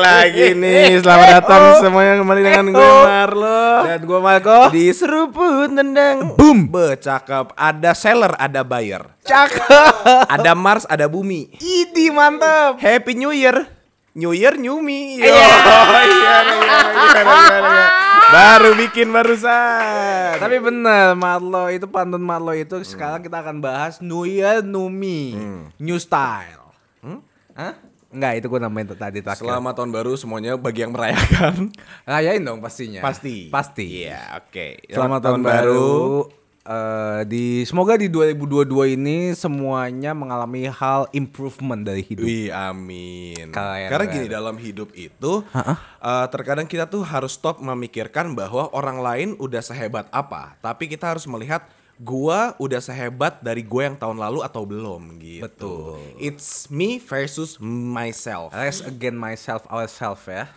Lagi nih. Selamat datang Oh. semuanya kembali dengan gue Oh. Marlo. Dan gua Marco. Di seruput tendang. Boom. Be, cakep. Ada seller, ada buyer. Cakep. Ada Mars, ada bumi. Idi mantap. Happy New Year. New Year, new me. Yo, Iya. iya, iya, iya, iya, iya. Baru bikin barusan. Tapi bener Marlo itu pantun Marlo itu sekarang kita akan bahas New Year New Me, New Style. Hmm? Hah? Enggak, itu gua namain tadi terakhir. Selamat tahun baru semuanya bagi yang merayakan. Rayain dong pastinya. Pasti. Pasti. Iya, oke. Selamat, tahun, baru. Eh, di semoga di 2022 ini semuanya mengalami hal improvement dari hidup. Wih, amin. Keren, Karena gini dalam hidup itu, eh, terkadang kita tuh harus stop memikirkan bahwa orang lain udah sehebat apa, tapi kita harus melihat gua udah sehebat dari gue yang tahun lalu atau belum gitu. Betul. It's me versus myself. Let's again myself ourselves ya.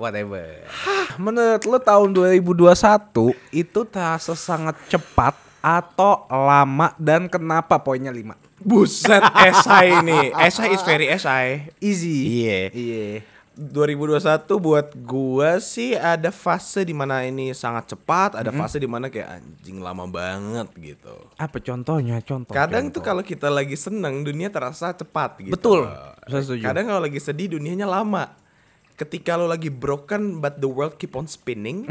Whatever. Menurut lu tahun 2021 itu terasa sangat cepat atau lama dan kenapa poinnya 5? Buset, esai nih. Esai is very esai. Easy. Iya. Iya. 2021 buat gua sih ada fase di mana ini sangat cepat, ada fase di mana kayak anjing lama banget gitu. Apa contohnya? Contoh. Kadang contoh. tuh kalau kita lagi seneng dunia terasa cepat gitu. Betul. Saya setuju. Kadang kalau lagi sedih dunianya lama. Ketika lo lagi broken but the world keep on spinning,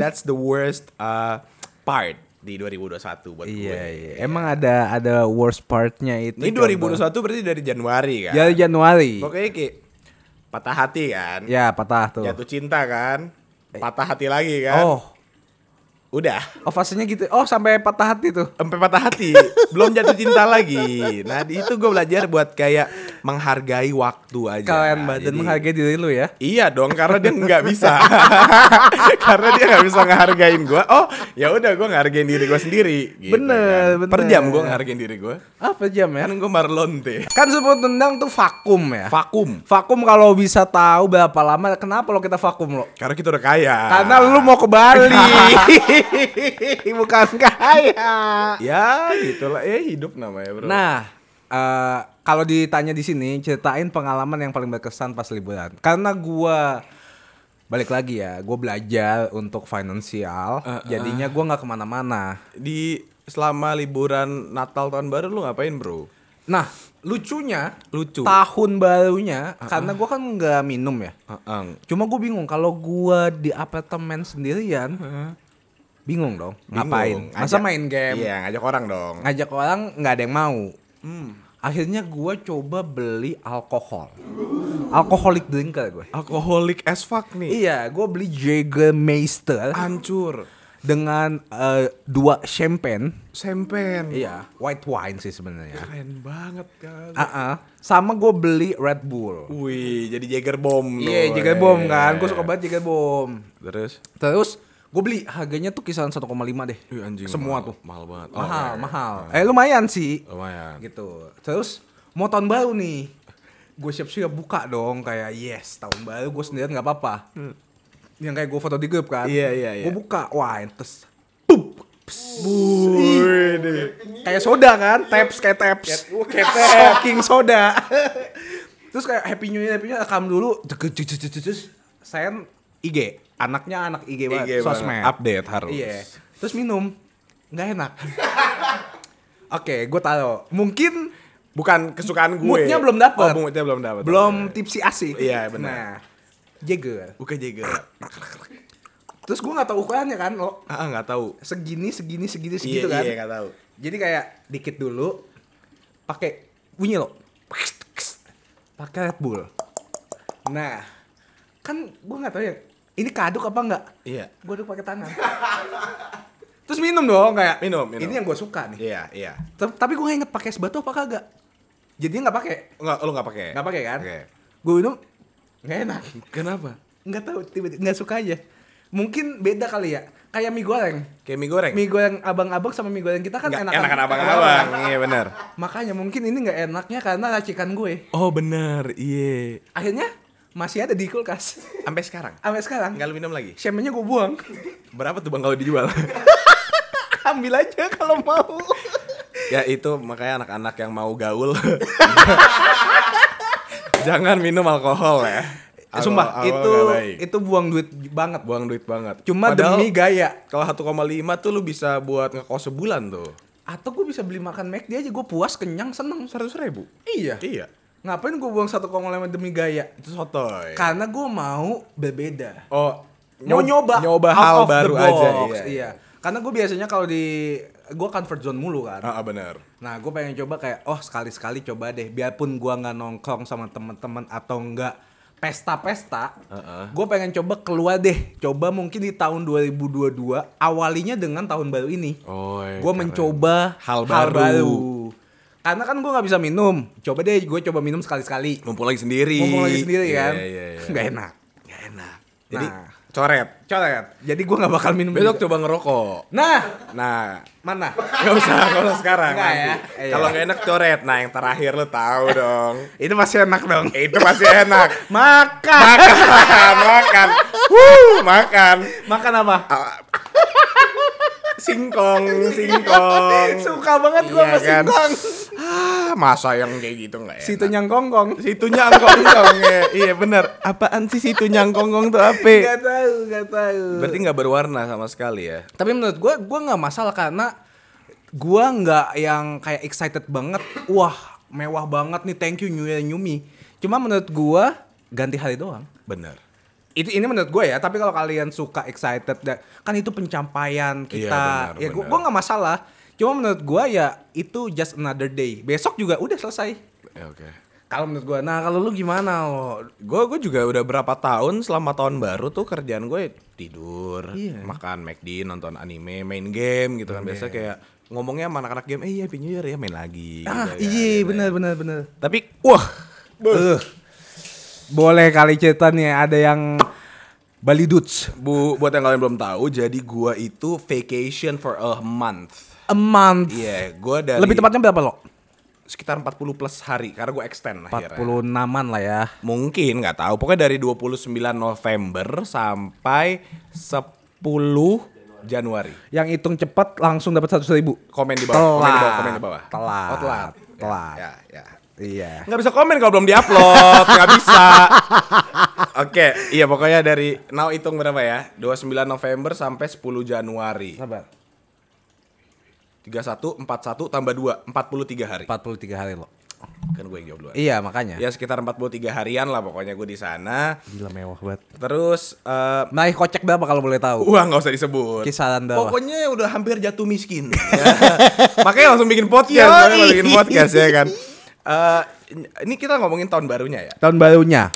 that's the worst uh, part di 2021 buat gue. Iya, iya. Emang ada ada worst partnya itu. Ini 2021 berarti dari Januari kan? Dari Januari. Pokoknya kayak patah hati kan? Ya, patah tuh. Jatuh cinta kan? Patah hati lagi kan? Oh. Udah. Oh, fasenya gitu. Oh, sampai patah hati tuh. sampai patah hati belum jatuh cinta lagi nah di itu gue belajar buat kayak menghargai waktu aja Kalian banget dan menghargai diri lu ya. iya dong karena dia nggak bisa karena dia nggak bisa ngehargain gue oh ya udah gue ngehargain diri gue sendiri gitu Bener, kan. per bener. jam gue ngehargain diri gue Apa jam ya? kan gue marlonte Kan sebut tendang tuh vakum ya. vakum Vakum kalau bisa tahu berapa lama, kenapa lo kita vakum lo? karena kita udah kaya Karena lu mau ke Bali. Bukan kaya. ya gitulah eh hidup namanya bro Nah, eh, kalau ditanya di sini, ceritain pengalaman yang paling berkesan pas liburan. Karena gua balik lagi ya, gua belajar untuk finansial, jadinya gua nggak ke mana-mana. di selama liburan Natal tahun baru lu ngapain bro Nah, lucunya, lucu tahun barunya, karena gua kan nggak minum ya. Heeh. Cuma gue bingung kalau gua di apartemen sendirian, bingung dong. Ngapain? Bingung. Masa Ngajak- main game? Iya, ngajak orang dong. Ngajak orang nggak ada yang mau. Hmm. Akhirnya gua coba beli alkohol. Alkoholik drinker gue. Alkoholik as fuck nih. Iya, gue beli Jägermeister Hancur. dengan eh, dua champagne. Sempen. Iya, white wine sih sebenarnya. Keren banget kan. Ah, ah. sama gue beli Red Bull. Wih, jadi Jager bomb. Iya, tuh. Jager Bomb kan. Gue suka banget Jager Bomb. Terus? Terus gue beli harganya tuh kisaran 1,5 deh. Wih, anjing. Semua mahal- tuh. Mahal banget. Oh, mahal, iya. mahal. Eh lumayan sih. Lumayan. Gitu. Terus mau tahun baru nih. Gue siap-siap buka dong kayak yes tahun baru gue sendirian nggak apa-apa. Yang kayak gue foto di grup kan. Hmm. Iya, iya, iya. Gue buka, wah terus deh. kayak soda kan, taps kayak taps. kayak Fucking soda. terus kayak happy new year, happy new year, rekam dulu. Terus saya IG, anaknya anak IG banget, IG sosmed. banget. Update harus. Iya. Terus minum, nggak enak. Oke, gue tahu. Mungkin Bukan kesukaan gue. Moodnya belum dapet. Oh, moodnya belum dapet. belum tipsi asik. Iya, benar. Nah, Jagger. Bukan Jager. Terus gue nggak tahu ukurannya kan, lo Ah, nggak tahu. segini, segini, segini, Iya, segitu kan. iya, nggak tahu. Jadi kayak dikit dulu, pakai bunyi lo, pakai Red Bull. Nah, kan gue nggak tahu ya, ini kaduk apa enggak? Iya. Gue aduk pakai tangan. Terus minum dong kayak. Minum, minum. Ini yang gue suka nih. Iya, iya. T- Tapi gue nggak inget pakai es batu apa kagak. Jadinya nggak pakai. Enggak, lu nggak pakai. Nggak pakai kan? Oke. Gue minum nggak enak. Kenapa? Nggak tahu tiba-tiba nggak suka aja. Mungkin beda kali ya. Kayak mie goreng. Kayak mie goreng. Mie goreng abang-abang sama mie goreng kita kan Nggak, enakan. enakan abang-abang. Iya, benar. Makanya mungkin ini nggak enaknya karena racikan gue. Oh, benar. Iya. Akhirnya masih ada di kulkas. Sampai sekarang. Sampai sekarang. Enggak lu minum lagi. Shampoo-nya gue buang. Berapa tuh Bang kalau dijual? Ambil aja kalau mau. ya itu makanya anak-anak yang mau gaul Jangan minum alkohol ya. Eh, Sumpah, Alkohol itu nggak baik. itu buang duit banget. buang duit banget. Cuma Padahal demi gaya. Kalau 1,5 tuh lu bisa buat ngekos sebulan tuh. Atau gue bisa beli makan McD aja, gue puas, kenyang, seneng. Seratus ribu. Iya. Iya. Ngapain gue buang 1,5 demi gaya? Itu sotoy. Karena gue mau berbeda. Oh, Mau nyoba, nyoba hal baru box. aja. Iya. Karena gue biasanya kalau di gue comfort zone mulu kan. Ah, ah, bener. Nah, gue pengen coba kayak, oh sekali-sekali coba deh. Biarpun gue nggak nongkrong sama temen-temen atau nggak pesta-pesta, gue pengen coba keluar deh. Coba mungkin di tahun 2022, awalinya dengan tahun baru ini. Oh, gue mencoba Hal baru. Karena kan gue nggak bisa minum. Coba deh, gue coba minum sekali-sekali. Mumpung lagi sendiri. Mumpung lagi sendiri Iya, kan, Iya, iya. nggak enak. Nggak enak. Jadi Nah. coret. Coret. Jadi gue nggak bakal minum. Besok juga. coba ngerokok. Nah, Nah, mana? Gak usah, usah sekarang. Nggak nanti. ya? Iya. Kalau nggak enak coret. Nah, yang terakhir lu tahu dong. Itu pasti enak dong. Itu pasti enak. Makan. makan, makan. Wuh, makan. Makan apa? Singkong, singkong. Suka banget gue Iya sama kan? singkong. Ah, masa yang kayak gitu nggak ya? Situ nyangkongkong. Situ nyangkong ya. Iya bener. Apaan sih situ nyangkong tuh apa? Gak tahu, gak tahu. Berarti nggak berwarna sama sekali ya? Tapi menurut gue, gue nggak masalah karena gue nggak yang kayak excited banget. Wah, mewah banget nih. Thank you New Year New Me. Cuma menurut gue ganti hari doang. Bener. Itu ini menurut gue ya. Tapi kalau kalian suka excited, kan itu pencapaian kita. Iya, benar, ya gue nggak masalah. Cuma menurut gue ya itu just another day. Besok juga udah selesai. Ya, Oke. Kalau menurut gue, nah kalau lu gimana lo? Gue gue juga udah berapa tahun selama tahun baru tuh kerjaan gue tidur, Iya. makan McD, nonton anime, main game gitu kan. Biasa kayak ngomongnya sama anak-anak game, eh iya Year ya main lagi. Ah gitu kan, iya gitu. benar benar benar. Tapi wah, Eh, boleh kali cerita nih ada yang Bali Dudes. bu buat yang kalian belum tahu, jadi gue itu vacation for a month. A month. Iya, gue dari Lebih tepatnya berapa lo? sekitar 40 plus hari karena gue extend akhirnya. 46-an lah ya. Mungkin nggak tahu. Pokoknya dari 29 November sampai 10 Januari. Yang hitung cepat langsung dapat 100 ribu. Komen di bawah, komen di bawah, Telat. komen di bawah. Telat. Oh, telat. Telat. Ya, ya. Iya. Nggak bisa komen kalau belum diupload, nggak bisa. Oke, iya pokoknya dari now hitung berapa ya? 29 November sampai 10 Januari. Sabar. 31, 41 tambah 2, 43 hari. 43 hari lo. Kan gue yang jawab duluan. Iya makanya. Ya sekitar 43 harian lah pokoknya gue di sana. Gila mewah banget. Terus eh Naik kocek berapa kalau boleh tahu? Uang nggak usah disebut. Kisaran berapa? Pokoknya udah hampir jatuh miskin. Ya. Makanya langsung bikin podcast, bikin podcast ya kan. Eh, ini kita ngomongin tahun barunya ya. Tahun barunya.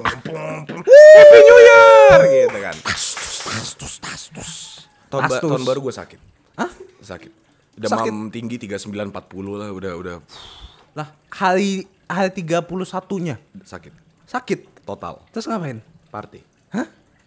Happy New Year gitu kan. Tahun, ba- tahun baru gue sakit. Hah? Sakit. Demam Sakit? tinggi 3940 lah udah udah Lah, hari hari 31-nya sakit sakit. total. Terus ngapain? Party.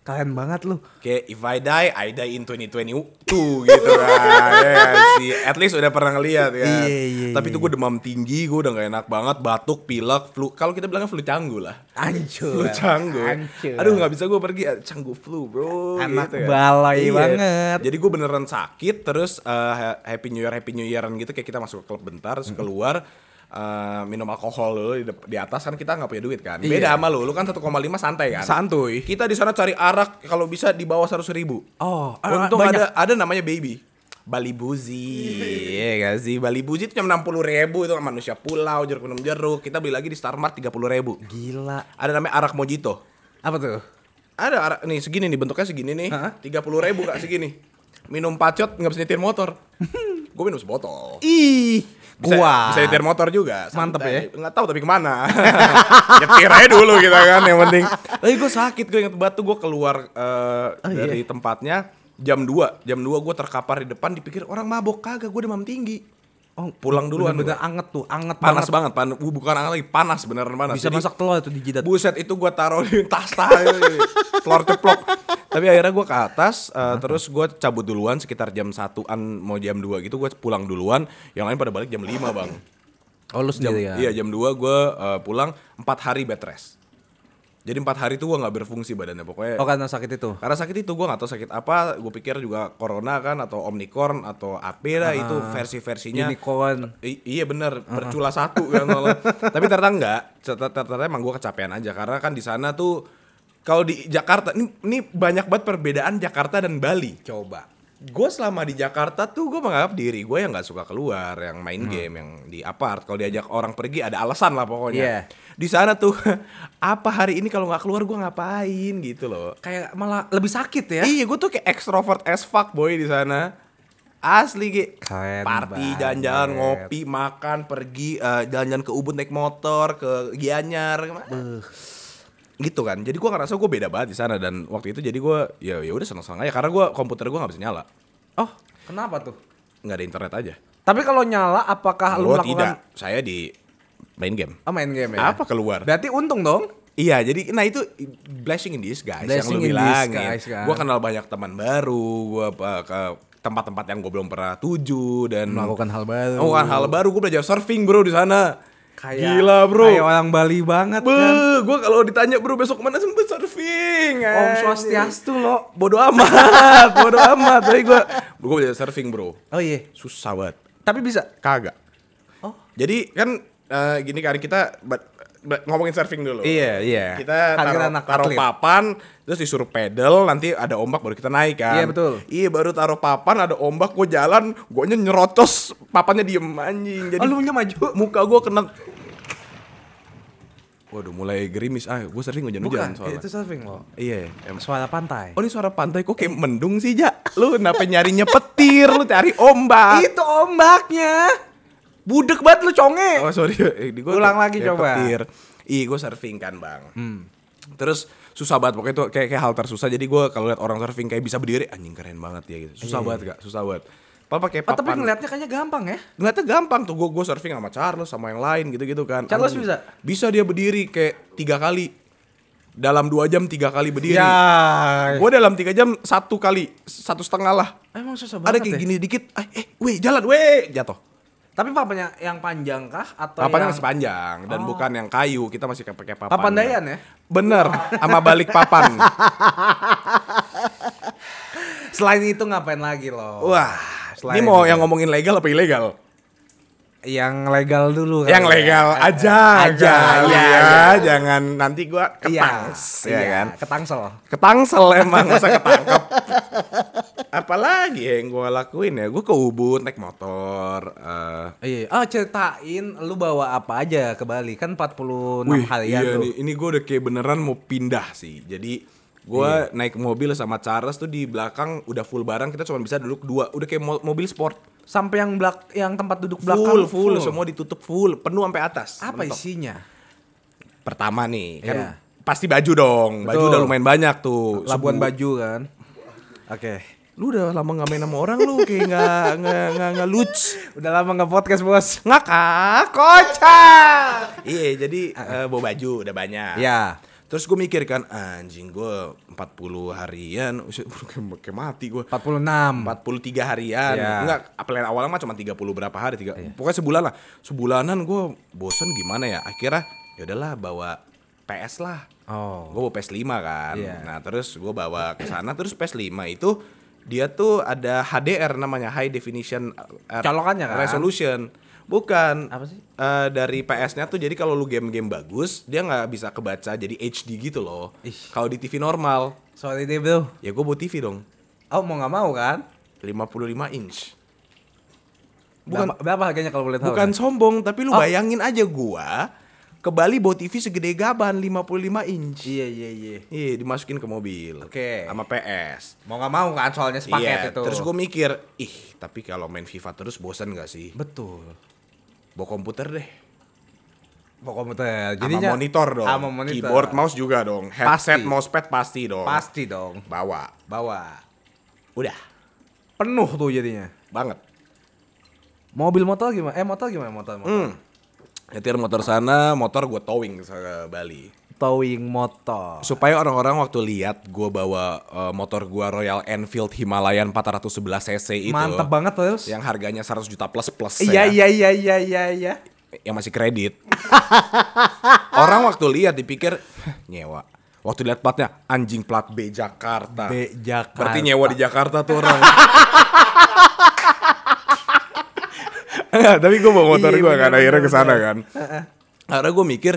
Keren banget lu. Kayak if I die, I die in 2022 gitu kan. ya kan sih. At least udah pernah ngeliat ya. Iya, iya, Tapi iya, itu gue demam tinggi, gue udah gak enak banget, batuk, pilek, flu. Kalau kita bilangnya flu canggu lah. Hancur. Flu canggu. Hancur. Aduh nggak bisa gue pergi ah, canggu flu bro. Anak gitu kan. balai banget. Jadi gue beneran sakit, terus eh, ha- Happy New Year, Happy New Yearan gitu kayak kita masuk ke klub bentar, terus keluar. Eh, minum alkohol dulu di, di atas kan kita nggak punya duit kan beda Iya. sama lu lu kan 1,5 santai kan Santuy. kita di sana cari arak kalau bisa di bawah seratus ribu Oh, Untung banyak. ada ada namanya baby. Bali Buzi, iya gak sih? Bali Buzi itu cuma enam puluh ribu itu manusia pulau jeruk minum jeruk. Kita beli lagi di Star Mart tiga puluh ribu. Gila. Ada namanya arak mojito. Apa tuh? Ada arak nih segini nih bentuknya segini nih, tiga puluh ribu kak segini. Minum pacot nggak bisa nyetir motor. Gue minum sebotol. Ih, Bisa, gua. bisa nyetir motor juga. Mantep ya. Nggak tahu tapi ke mana. nyetir aja dulu kita kan yang penting. Tapi gue sakit gue inget batu gue keluar eh, Oh, iya. dari tempatnya jam 2 jam 2 gue terkapar di depan dipikir orang mabok kagak gue demam tinggi. Oh, Pulang duluan Bener-bener gua. anget tuh, anget Panas banget. banget, pan uh, bukan anget lagi, panas beneran panas. Bisa Jadi, masak telur tuh di jidat. Buset itu gue taruh di tas tas telur ceplok. Tapi akhirnya gue ke atas, eh, terus gue cabut duluan sekitar jam satuan mau jam 2 gitu gue pulang duluan. Yang lain pada balik jam 5 bang. Oh, lu Jam, sendiri ya? Iya jam 2 gue eh, pulang 4 hari bed rest. Jadi empat hari tuh gue nggak berfungsi badannya pokoknya. Oh karena sakit itu. Karena sakit itu gue gak tahu sakit apa. Gue pikir juga corona kan atau omnicorn atau apa lah itu versi-versinya. Unicorn. I- iya bener bercula satu kan tapi ternyata enggak ternyata, ternyata emang gue kecapean aja karena kan di sana tuh kalau di Jakarta ini, ini banyak banget perbedaan Jakarta dan Bali Coba. Gue selama di Jakarta tuh gue menganggap diri gue yang nggak suka keluar yang main game yang di apart kalau diajak orang pergi ada alasan lah pokoknya Iya. di sana tuh apa hari ini kalau nggak keluar gue ngapain gitu loh Kayak malah lebih sakit ya. Iya, gue tuh kayak extrovert as fuck boy di sana. Asli. Keren Party, jalan-jalan, ngopi, makan, pergi, eh, jalan-jalan ke Ubud naik motor, ke Gianyar, ke mana. Gitu kan. Jadi gua ngerasa gue beda banget di sana dan waktu itu jadi gue ya ya udah seneng-seneng aja karena gua komputer gua nggak bisa nyala. Oh, kenapa tuh? nggak ada internet aja. Tapi kalau nyala apakah lu Oh melakukan tidak, saya di main game. Oh, main game ya? Apa keluar? Berarti untung dong. Iya, jadi nah itu blessing in disguise Blessing yang lu disguise, kan. Gua kenal banyak teman baru, gua apa, ke tempat-tempat yang gue belum pernah tuju dan Melakukan hal baru. melakukan hal baru. Gue belajar surfing bro di sana. Kayak Gila bro. Kayak orang Bali banget Be, kan. gue kalau ditanya bro besok ke mana sempet surfing. Om. Swastiastu lo. Bodoh amat, bodoh amat. Tapi gue, gue belajar surfing bro. Oh iya. Susah banget. Tapi bisa. Kagak. Oh. Jadi kan eh, gini kan kita ngomongin surfing dulu. Iya, iya. Kita taruh, anak taruh atlet. papan, terus disuruh pedal, nanti ada ombak baru kita naik kan. Iya, betul. Iya baru taruh papan, ada ombak, gue jalan, gue nyerocos, papannya diem anjing. Jadi Oh, lu maju. muka gue kena. Waduh mulai gerimis, ah gue surfing hujan-hujan Bukan, soalnya. itu surfing lo. Iya, em- Suara pantai. Oh ini suara pantai kok kayak mendung sih Ja Lu kenapa nyarinya petir Lu cari ombak Itu ombaknya. Budek banget lu conge. Oh sorry, eh, di gua Ulang kayak- lagi kayak coba. Petir. Ih, gue surfing kan bang. Terus susah banget pokoknya itu kayak kayak hal tersusah. Jadi gue kalau lihat orang surfing kayak bisa berdiri, anjing keren banget ya gitu. Susah banget gak? Susah banget. Apa pakai Oh, papan? tapi ngeliatnya kayaknya gampang ya. Ngeliatnya gampang tuh. Gue gue surfing sama Charles sama yang lain gitu-gitu kan. Charles Anjing. bisa? Bisa dia berdiri kayak tiga kali. Dalam dua jam tiga kali berdiri. Ya. Gue dalam tiga jam satu kali, satu setengah lah. Emang susah Ada banget kayak ya? gini dikit, eh, eh, weh jalan, weh, jatuh. Tapi papannya yang panjang kah atau Papannya yang masih panjang dan Oh. bukan yang kayu, kita masih pakai papan. papan dayan ya? Bener, sama balik papan. Selain itu ngapain lagi lo? Wah, Selain ini mau itu. yang ngomongin legal apa ilegal? Yang legal dulu yang kali ya. legal aja, Aja, kali iya, ya. iya. Jangan nanti gua Iya, ketangs, ya iya, kan? Ketangsel. Ketangsel emang masa ketangkep. Apalagi yang gua lakuin ya, gua ke Ubud naik motor. eh, Iya. Oh, ceritain lu bawa apa aja ke Bali? Kan 46 Wih, harian iya tuh. nih, ini gue udah kayak beneran mau pindah sih. Jadi gue Iya. naik mobil sama Charles tuh di belakang udah full barang kita cuma bisa duduk dua. Udah kayak mo- mobil sport. Sampai yang belak yang tempat duduk Full, belakang full, semua ditutup full, penuh sampai atas. Apa Mentok. isinya? Pertama nih, kan Iya. pasti baju dong. Baju Betul. udah lumayan banyak tuh. Labuan Sebu- baju kan. Oke. Lu udah lama gak main sama orang lu kayak nggak nggak nggak nggak lucu. Udah lama nge podcast bos. Ngakak. Kocak. Iya, jadi eh, bawa baju udah banyak. Ya. Terus gue mikir kan, anjing gue 40 harian, kayak, mati gue. 46. 43 harian. Iya. Enggak, plan awalnya mah cuma 30 berapa hari, tiga. Pokoknya sebulan lah. Sebulanan gue bosen gimana ya? Akhirnya ya udahlah bawa PS lah. Oh. Gue bawa PS5 kan. Iya. Nah, terus gue bawa ke sana terus PS5 itu dia tuh ada HDR namanya High Definition uh, Colokannya kan? Resolution. Bukan. Apa sih? Eh, dari PS-nya tuh jadi kalau lu game-game bagus, dia nggak bisa kebaca jadi HD gitu loh. Kalau di TV normal, Sorry deh bro. ya gue bawa TV dong. Oh mau nggak mau kan? 55 inch. Bukan Berapa, berapa harganya kalau boleh tahu? bukan kan? sombong, tapi lu Oh. bayangin aja gua ke Bali bawa TV segede gaban 55 inch. Iya iya iya. Iya, dimasukin ke mobil. Oke. Sama PS. Mau nggak mau kan soalnya sepaket Iya, itu. terus gue mikir, ih, tapi kalau main FIFA terus bosan gak sih? betul. Bawa komputer deh. Bawa komputer. Sama Jadinya monitor dong. Sama monitor. Keyboard, mouse juga dong. Headset, Pasti. mousepad pasti dong. Pasti dong. Bawa. Bawa. Udah. Penuh tuh jadinya. Banget. Mobil motor gimana? Eh motor gimana motor? motor? Hmm. Nyetir motor sana, motor gue towing ke Bali. Towing motor. Supaya orang-orang waktu lihat gue bawa eh, motor gue Royal Enfield Himalayan 411 cc itu. Mantap banget terus. Yang harganya 100 juta plus plus Iya ya. iya iya iya iya iya. Yang masih kredit. orang waktu lihat dipikir "Hah, nyewa. Waktu lihat platnya anjing plat B Jakarta. B Jakarta. Berarti nyewa di Jakarta tuh orang. Tapi gue bawa motor Iya, gue kan akhirnya ke sana kan. Karena gue mikir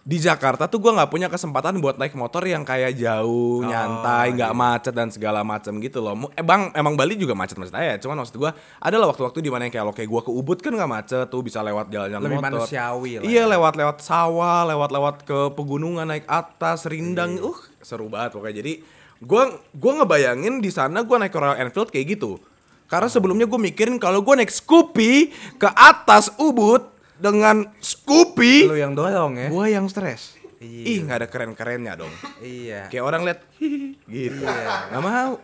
di Jakarta tuh gue nggak punya kesempatan buat naik motor yang kayak jauh, nyantai, nggak macet dan segala macam gitu loh. Mu- Eh bang, emang Bali juga macet-macet aja. Cuman maksud gue adalah waktu-waktu di mana yang kayak lo kayak gue ke Ubud kan nggak macet tuh bisa lewat jalan-jalan Lebih motor. manusiawi lah Iya ya. lewat-lewat sawah, lewat-lewat ke pegunungan naik atas, rindang, uh seru banget pokoknya. Jadi gue gua ngebayangin di sana gue naik Royal Enfield kayak gitu. Karena sebelumnya gue mikirin kalau gue naik Scoopy ke atas Ubud dengan Scoopy, Lu yang dorong ya. gue yang stres. Iya. Ih nggak ada keren-kerennya dong. Iya. Kayak orang lihat "Hihi," gitu. Gak mau.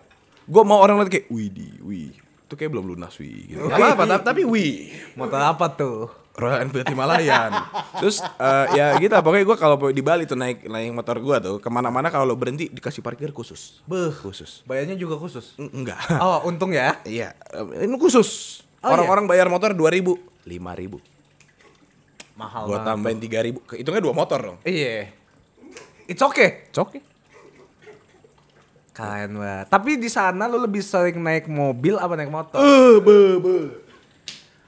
Gue mau orang lihat kayak wih di wih. Itu kayak belum lunas wih. Gitu. Gak apa-apa tapi, wih. Motor apa tuh? Royal Enfield Himalayan. Terus eh, ya gitu pokoknya gue kalau di Bali tuh naik naik motor gue tuh ke mana-mana kalau lo berhenti dikasih parkir khusus. Beuh. Khusus. Bayarnya juga khusus. En- Enggak. Oh, untung ya. Iya, eh, ini khusus. Oh, Orang-orang bayar motor 2000, 5000. Mahal Gua tambahin 3000. Ke- Hitungnya dua motor dong. Iya. It's okay. Cok. Keren banget. Tapi di sana lu lebih sering naik mobil apa naik motor? Eh, be, be.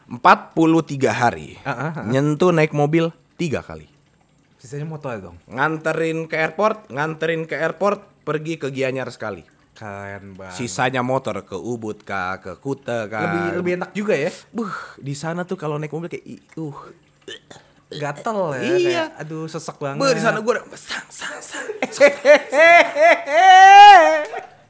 43 hari. Ah, ah, ah. Nyentuh naik mobil tiga kali. Sisanya motor dong. Nganterin ke airport, nganterin ke airport, pergi ke Gianyar sekali. Keren banget. Sisanya motor ke Ubud kah, ke Kuta kah. lebih lebih enak juga ya. Buh, di sana tuh kalau naik mobil kayak uh. Gatel ya. Iya. kayak, aduh sesek banget. Buh, di sana gue udah sang sang sang.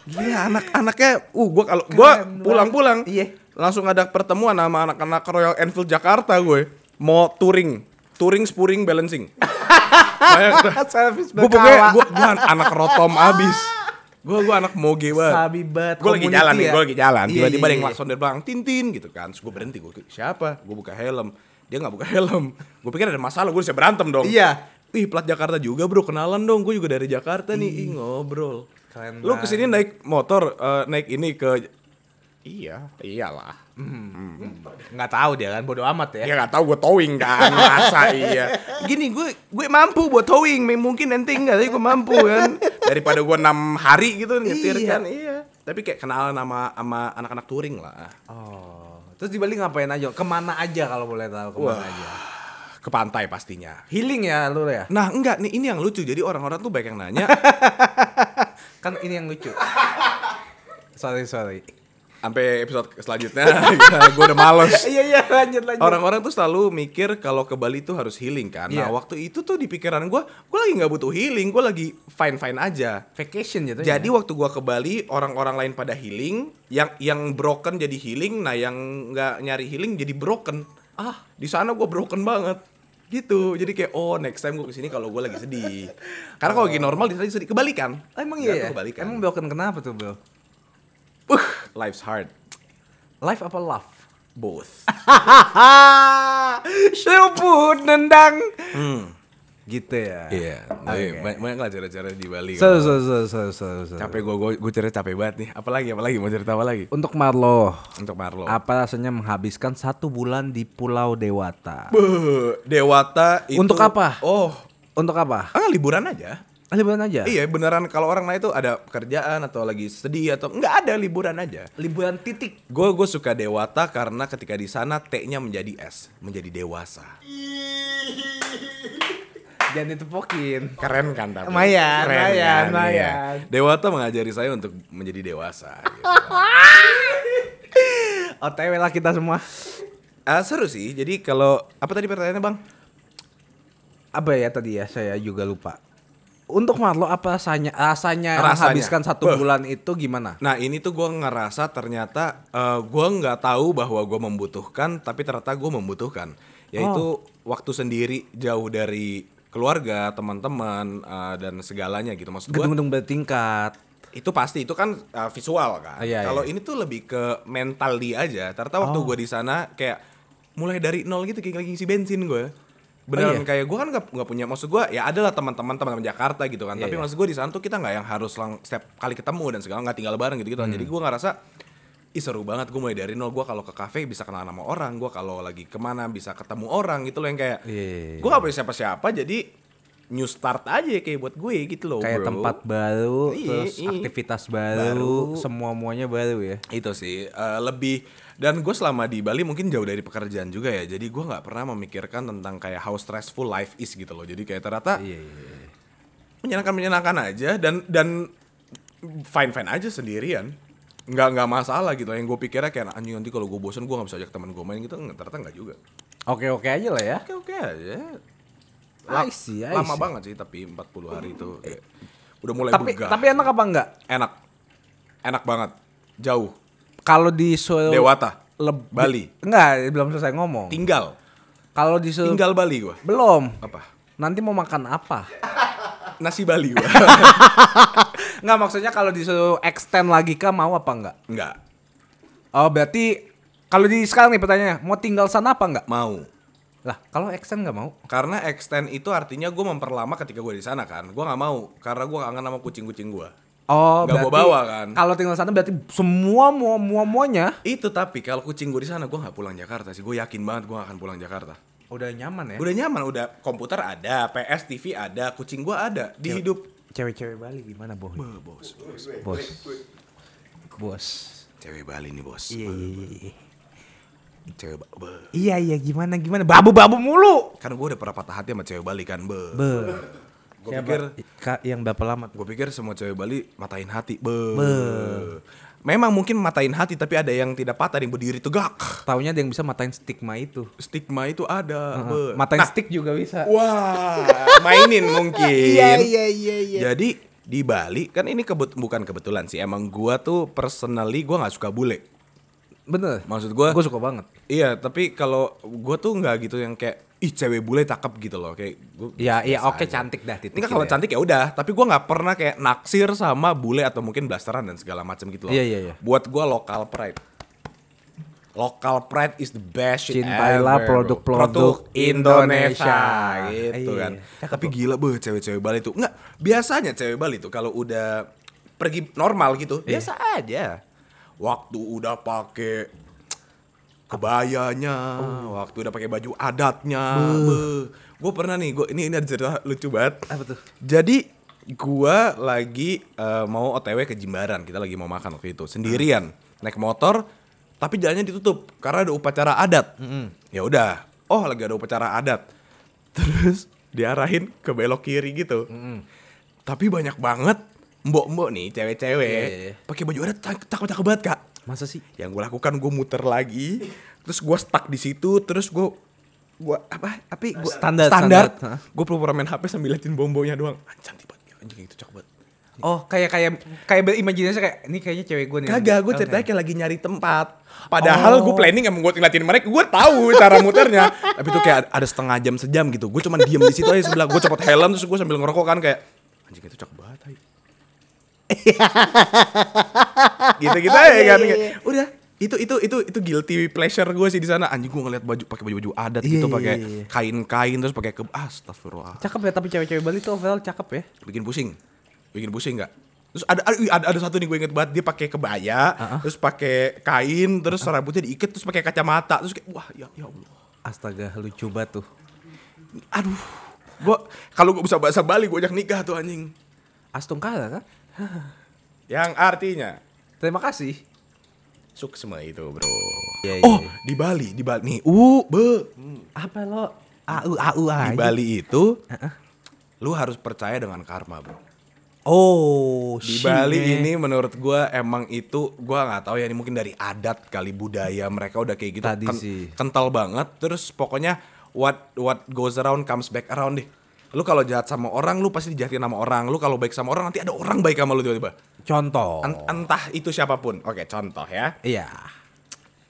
Gila anak-anaknya, uh gua kalau gua pulang-pulang. Iya. Langsung ada pertemuan sama anak-anak Royal Enfield Jakarta gue, mau touring, touring spuring balancing. Gue pokoknya gue gue anak rotom abis, gue gue anak moge banget. Sabi banget. Gue lagi community jalan nih, ya. gue lagi jalan. Tiba-tiba iya, ada yang iya. klakson dari belakang, tintin gitu kan. Terus gue berhenti, gue siapa? Gue buka helm. Dia nggak buka helm. Gue pikir ada masalah, gue bisa berantem dong. Iya. Ih plat Jakarta juga bro, kenalan dong. Gue juga dari Jakarta nih, Ih, ngobrol. Keren Lu ke sini naik motor, eh, naik ini ke... Iya, iyalah. Nggak tahu dia kan bodo amat ya. Ya nggak tahu gue towing kan, masa iya. Gini gue gue mampu buat towing, mungkin nanti enggak, tapi gue mampu kan. Daripada gue enam hari gitu nyetir Iya. kan, iya. Tapi kayak kenalan sama sama anak-anak touring lah. Oh. Terus di Bali ngapain aja? Ke mana aja kalau boleh tahu ke mana Wah. aja? Ke pantai pastinya. Healing ya lu ya? Nah enggak nih ini yang lucu jadi orang-orang tuh banyak yang nanya Kan ini yang lucu. sorry sorry. Sampai episode selanjutnya gue udah males. Iya iya lanjut lanjut. Orang-orang tuh selalu mikir kalau ke Bali tuh harus healing kan. Nah Iya. waktu itu tuh di pikiran gue, gue lagi nggak butuh healing, gue lagi fine fine aja. vacation gitu Jadi ya? waktu gua ke Bali, orang-orang lain pada healing, yang yang broken jadi healing, nah yang nggak nyari healing jadi broken. Ah, di sana gua broken banget. Gitu. Jadi kayak oh next time gua ke sini kalau gua lagi sedih. Karena kalau lagi normal di sana sedih kebalikan. Oh, emang iya ya? Kebalikan. Emang broken kenapa tuh bro? Uh, life's hard. Life apa love? Both. Seruput nendang. hmm. Gitu ya. Iya. Oke. Banyak, banyak lah cara-cara di Bali. So, so, so, so, so, so. Capek gua, gua, gua cerita capek banget nih. Apalagi, apalagi mau cerita apa lagi? Untuk Marlo, Untuk Marlo. apa rasanya menghabiskan satu bulan di Pulau Dewata? Beuh, Dewata itu. Untuk apa? Oh, Untuk apa? ah liburan aja. Liburan aja. Iya beneran kalau orang lain itu ada pekerjaan atau lagi sedih atau nggak ada liburan aja. Liburan titik. Gue gue suka Dewata karena ketika di sana T-nya menjadi S, menjadi dewasa. Jangan ditepokin. Keren kan tapi? Lumayan, Keren lumayan, kan? Iya. Dewata mengajari saya untuk menjadi dewasa. Gitu. OTW lah kita semua. Ah, seru sih. Jadi kalau apa tadi pertanyaannya bang? Apa ya tadi ya? Saya juga lupa. Untuk Marlo apa rasanya rasanya, Rasanya. menghabiskan satu Beuh. bulan itu gimana? Nah ini tuh gue ngerasa ternyata eh, gue nggak tahu bahwa gue membutuhkan, tapi ternyata gue membutuhkan. Yaitu waktu sendiri jauh dari keluarga, teman-teman eh, dan segalanya gitu. Maksud gue Gedung-gedung bertingkat. itu pasti itu kan uh, visual kan. Ah, iya, Kalau iya. ini tuh lebih ke mental dia aja. Ternyata waktu Oh. gue di sana kayak mulai dari nol gitu kayak lagi ngisi bensin gue. Beneran iya? kayak gue kan gak, nggak punya maksud gue ya adalah teman-teman teman-teman Jakarta gitu kan. Iya, Tapi iya. maksud gue di sana tuh kita nggak yang harus lang setiap kali ketemu dan segala nggak tinggal bareng gitu gitu kan. Jadi Hmm. gue ngerasa Ih seru banget gue mulai dari nol gue kalau ke kafe bisa kenal sama orang gue kalau lagi ke mana bisa ketemu orang gitu loh yang kayak Iya. gue gak punya siapa-siapa jadi new start aja kayak buat gue gitu loh Kayak bro. tempat baru, Iya, terus iya. aktivitas baru, Baru. semua muanya baru ya. itu sih eh, lebih dan gue selama di Bali mungkin jauh dari pekerjaan juga ya. Jadi gue nggak pernah memikirkan tentang kayak how stressful life is gitu loh. Jadi kayak ternyata Iya iya. menyenangkan menyenangkan aja dan dan fine fine aja sendirian. Nggak nggak masalah gitu. Yang gue pikirnya kayak anjing nanti kalau gue bosan gue nggak bisa ajak teman gue main gitu. Ternyata nggak juga. Oke oke aja lah ya. oke oke aja. I see, I lama see. banget sih tapi 40 hari itu. Kayak udah mulai Tapi begah tapi enak apa enggak? enak. Enak banget. Jauh Kalau disuruh Dewata leb- Bali Enggak, belum selesai ngomong. tinggal Kalau disuruh tinggal Bali gue belum. apa Nanti mau makan apa? nasi Bali gue Enggak maksudnya kalau disuruh extend lagi kah mau apa enggak? nggak Oh, berarti kalau di sekarang nih pertanyaannya, mau tinggal sana apa enggak? mau Lah, kalau extend enggak mau? karena extend itu artinya gue memperlama ketika gue di sana kan gue nggak mau karena gue kangen sama kucing-kucing gue Oh, Nggak berarti gua bawa kan. Kalau tinggal sana berarti semua mua mua muanya itu tapi kalau kucing gue di sana gue nggak pulang Jakarta sih gue yakin banget gue gak akan pulang Jakarta udah nyaman ya. udah nyaman udah komputer ada PS TV ada kucing gue ada di hidup Cewek-cewek Bali gimana, Boy? Beh, bos bos Bos. Bos. cewek Bali nih bos Iya, iya, iya. cewek ba- beh. Iya, iya, gimana gimana? Babu-babu mulu. kan gue udah pernah patah hati sama cewek Bali kan be Be. Gue pikir Kak yang berapa lama? gue pikir semua cewek Bali matain hati be. Be. memang mungkin matain hati tapi ada yang tidak patah yang berdiri tegak Taunya ada yang bisa matain stigma itu. stigma itu ada be. Matain Nah, stick juga bisa. Wah, mainin mungkin. Iya, iya, iya, iya. Jadi di Bali kan ini kebet bukan kebetulan sih. Emang gua tuh personally gua nggak suka bule. Bener. Maksud gua Gue suka banget. Iya, tapi kalau gua tuh nggak gitu yang kayak ih cewek bule cakep gitu loh kayak gua Iya, iya, biasa oke aja. cantik dah titik. Ini kan kalau gitu ya. cantik ya udah, tapi gua nggak pernah kayak naksir sama bule atau mungkin blasteran dan segala macam gitu loh. Iya, iya, iya. Buat gua lokal pride. Local pride is the best shit Cintailah produk-produk Indonesia Indonesia. gitu Iya, kan. iya. Tapi gila beuh cewek-cewek Bali tuh. Enggak, biasanya cewek Bali tuh kalau udah pergi normal gitu, Iya. biasa aja. Waktu udah pakai kebayanya, waktu udah pakai baju adatnya. Gue pernah nih, gua ini ini ada cerita lucu banget. Apa tuh? Jadi gua lagi eh, mau OTW ke Jimbaran, kita lagi mau makan waktu itu sendirian, naik motor, tapi jalannya ditutup karena ada upacara adat. Ya udah, oh lagi ada upacara adat, terus diarahin ke belok kiri gitu. Tapi banyak banget mbok-mbok nih, cewek-cewek, Iya, iya, iya. pakai baju adat cak- cakep-cakep banget kak. Masa sih? Yang gue lakukan gue muter lagi, terus gue stuck di situ, terus gue gua apa tapi gua Standar, standar, gue pura-pura main HP sambil liatin bombonya doang Ah, cantik banget anjing itu cakep banget Oh, kayak kayak kayak berimajinasi kayak ini kayaknya cewek gue nih. kagak gue ceritanya kayak lagi nyari tempat padahal Oh. gue planning emang gue ngeliatin mereka gue tahu cara muternya tapi tuh kayak ada- setengah jam sejam gitu gue cuma diem di situ aja sebelah gue copot helm terus gue sambil ngerokok kan kayak anjing itu cakep banget ay. gitu-gitu aja kan? Kayak, udah itu itu itu itu guilty pleasure gue sih di sana. Anjing gue ngeliat baju pakai baju baju adat Iya, gitu iya, pakai iya. kain-kain terus pakai ke astagfirullah. Cakep ya tapi cewek-cewek Bali tuh overall cakep ya. bikin pusing. Bikin pusing nggak? Terus ada ada ada, satu nih gue inget banget dia pakai kebaya terus pakai kain terus rambutnya diikat terus pakai kacamata terus kayak wah ya ya allah. Astaga, lucu banget tuh. aduh gue kalau gue bisa bahasa Bali gue ajak nikah tuh anjing. Astungkara kan? Yang artinya Terima kasih. suksma itu bro. Iya, iya, oh di Bali di Bali. Nih uh be Apa lo? AU AU aja. di Bali itu lu harus percaya dengan karma bro. Oh, di shit, Bali ini menurut gua emang itu gua nggak tahu ya ini mungkin dari adat kali budaya mereka udah kayak gitu. Tadi sih. kental banget. Terus pokoknya what what goes around comes back around deh lu kalau jahat sama orang lu pasti dijahatin sama orang lu kalau baik sama orang nanti ada orang baik sama lu tiba-tiba contoh. En- entah itu siapa pun oke contoh ya Iya.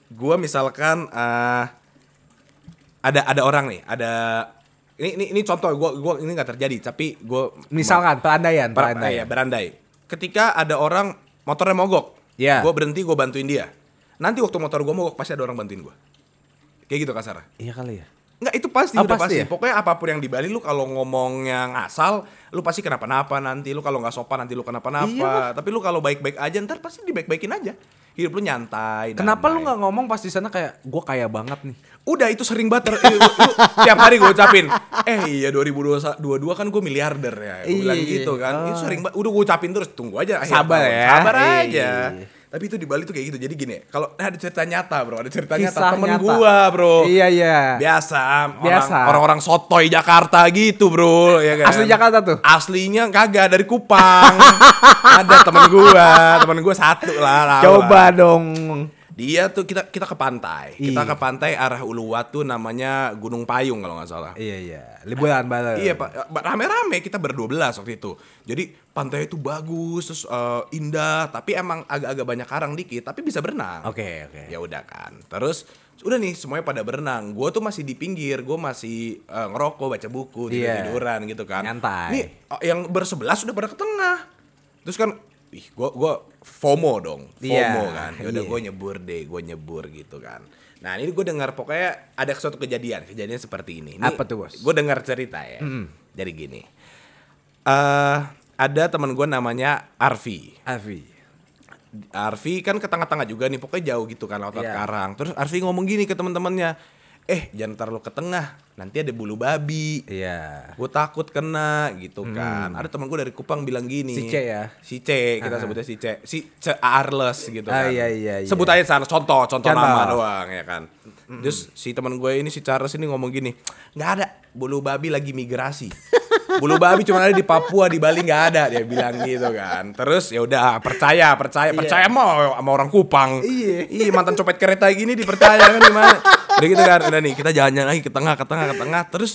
gua misalkan eh, ada ada orang nih ada ini ini, ini contoh gua gua ini nggak terjadi tapi gua Misalkan perandaian, Per- perandaian. iya, berandai. Ketika ada orang motornya mogok, Iya. gue berhenti, gue bantuin dia. Nanti waktu motor gue mogok pasti ada orang bantuin gue. Kayak gitu kasar. Iya kali ya. Enggak itu pasti Oh, udah pasti pasti. ya? Pokoknya apa pun yang di Bali lu kalau ngomong yang asal, lu pasti kenapa-napa nanti. Lu kalau nggak sopan nanti lu kenapa-napa. Iya. Tapi lu kalau baik-baik aja ntar pasti dibaik-baikin aja. Hidup lu nyantai. Kenapa lu nggak ngomong pas di sana kayak gue kaya banget nih? Udah itu sering banget. lu- lu tiap hari gue ucapin. Eh iya 2022 kan gue miliarder ya. Gue Iya, bilang iya. gitu kan. Oh. Itu sering banget. Udah gue ucapin terus. Tunggu aja. Sabar tahun. ya. Sabar Iya. aja. Tapi itu di Bali tuh kayak gitu. Jadi gini. Kalau nah, ada cerita nyata bro. Ada cerita nyata. Kisah Temen nyata. gua bro. Iya iya. Biasa, Biasa. orang-orang sotoy Jakarta gitu bro, ya kan? Asli Jakarta tuh? Aslinya kagak dari Kupang. Ada temen gua, temen gua satu lah. Coba lah. dong. Dia tuh kita kita ke pantai, kita Iya. ke pantai arah Uluwatu namanya Gunung Payung kalau nggak salah. Iya iya. Liburan bareng. Iya pak, rame-rame kita berdua belas waktu itu. Jadi pantai itu bagus, terus eh, indah, tapi emang agak-agak banyak karang dikit, tapi bisa berenang. Oke oke. Ya udah kan. Terus udah nih semuanya pada berenang. Gue tuh masih di pinggir, gue masih eh, ngerokok, baca buku, tidur Iya. tiduran gitu kan. Nyantai. Nih yang bersebelas udah pada ke tengah. Terus kan, ih gue gua FOMO dong, FOMO Iya, kan. Ya udah iya. gue nyebur deh, gue nyebur gitu kan. Nah ini gue dengar pokoknya ada suatu kejadian, kejadian seperti ini. Apa tuh, Bos? Gue dengar cerita ya. Jadi gini. eh ada teman gue namanya Arfi. Avi. Arfi kan ke tengah-tengah juga nih, pokoknya jauh gitu kan laut Iya. karang. Terus Arfi ngomong gini ke teman-temannya, eh jangan taruh ke tengah, nanti ada bulu babi. Iya. Gue takut kena gitu kan. Ada teman gue dari Kupang bilang gini. Si C ya? Si C, kita sebutnya si C. Si C Arles gitu Ah, kan. iya, iya, iya. Sebut aja sana contoh, contoh, Contoh. nama doang ya kan. Terus si teman gue ini si Charles ini ngomong gini, nggak ada bulu babi lagi migrasi. Bulu babi cuma ada di Papua, di Bali nggak ada dia bilang gitu kan. Terus ya udah percaya, percaya, percaya mau sama orang Kupang. Iya. Mantan copet kereta gini dipercaya kan gimana? Udah gitu kan, udah nih kita jalan-jalan lagi ke tengah, ke tengah, ke tengah. Terus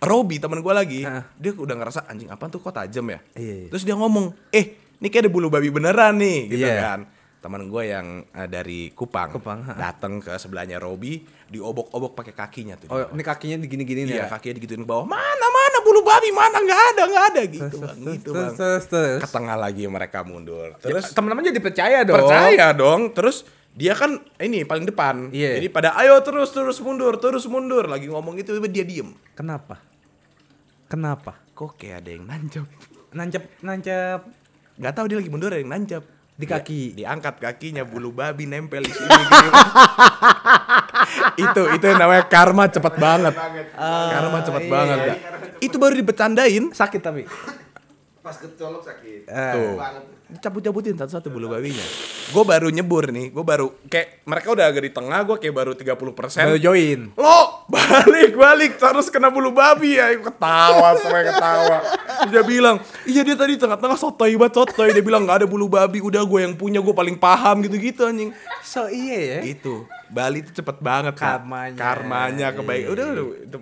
Robi temen gue lagi, Hah. dia udah ngerasa anjing apa tuh kok tajam ya? Iya, iya. Terus dia ngomong, eh ini kayak ada bulu babi beneran nih, gitu Iya. kan. Temen gue yang eh, dari Kupang, Kupang, datang ke sebelahnya Robi, diobok-obok pakai kakinya tuh. Oh ini kakinya digini-gini nih Iya, ya? kakinya digituin ke bawah. Mana mana bulu babi mana nggak ada nggak ada gitu bang, gitu bang. terus, terus. Ke tengah lagi mereka mundur. Terus Terus teman-teman jadi percaya dong. percaya dong terus dia kan ini paling depan Iya. jadi pada ayo terus terus mundur terus mundur lagi ngomong itu dia diem Kenapa? Kenapa? kok kayak ada yang nancep Nancep, nancep. nggak tahu dia lagi mundur ada yang nancep Di Dia- kaki. diangkat kakinya bulu babi nempel di sini gini. itu itu yang namanya karma cepet banget karma cepet iya, banget iya. Itu baru dibecandain Sakit tapi. Pas kecolok sakit. Eh. Tuh. Banget. Cabut-cabutin satu-satu bulu babinya. Gue baru nyebur nih. Gue baru kayak mereka udah agak di tengah. Gue kayak baru 30% Baru join. Lo balik balik terus kena bulu babi ya. Ketawa sampai ketawa. Dia bilang, iya dia tadi tengah-tengah sotoy banget sotoy. Dia bilang nggak ada bulu babi. Udah gue yang punya gue paling paham gitu-gitu anjing. So iya ya. Itu Bali itu cepet banget. Karmanya. Karmanya kebaik. Iya. Udah, udah itu.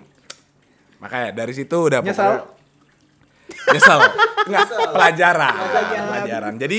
Makanya dari situ udah Nyesal? pokoknya- Nyesel. Enggak, pelajaran. Pelajaran. Jadi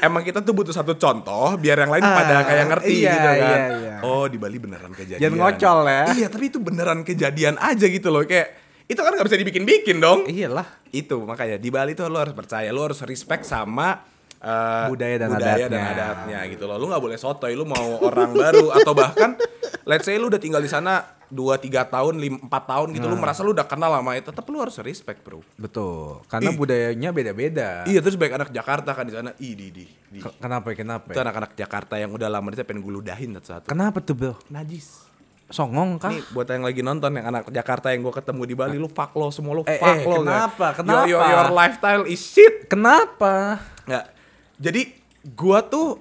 emang kita tuh butuh satu contoh biar yang lain Ah, pada kayak ngerti iya, gitu kan. iya, iya. Oh, di Bali beneran kejadian. Jangan ngocol ya. Iya, tapi itu beneran kejadian aja gitu loh. Kayak itu kan nggak bisa dibikin-bikin dong. Iyalah. Itu makanya di Bali tuh lo harus percaya, lo harus respect sama eh, Budaya dan budaya dan adatnya. adatnya gitu loh. Lu nggak boleh sotoy, lu mau orang baru atau bahkan let's say lu udah tinggal di sana 2 3 tahun, 5 4 tahun gitu lu Nah. merasa lu udah kenal sama itu, tetap lu harus respect, Bro. Betul. Karena Ih. budayanya beda-beda. Iya, terus baik anak Jakarta kan di sana. Ih, di di. di. Ke- Kenapa? Kenapa? Itu anak-anak Jakarta yang udah lama dia pengen gue ludahin satu-satu. Kenapa tuh, Bro? Najis. Songong kah? Nih buat yang lagi nonton yang anak Jakarta yang gue ketemu di Bali, lu fuck lo semua lu Eh, fuck eh, lo. kenapa? guys. Kenapa? Your, your, your lifestyle is shit. Kenapa? Nggak. Jadi gua tuh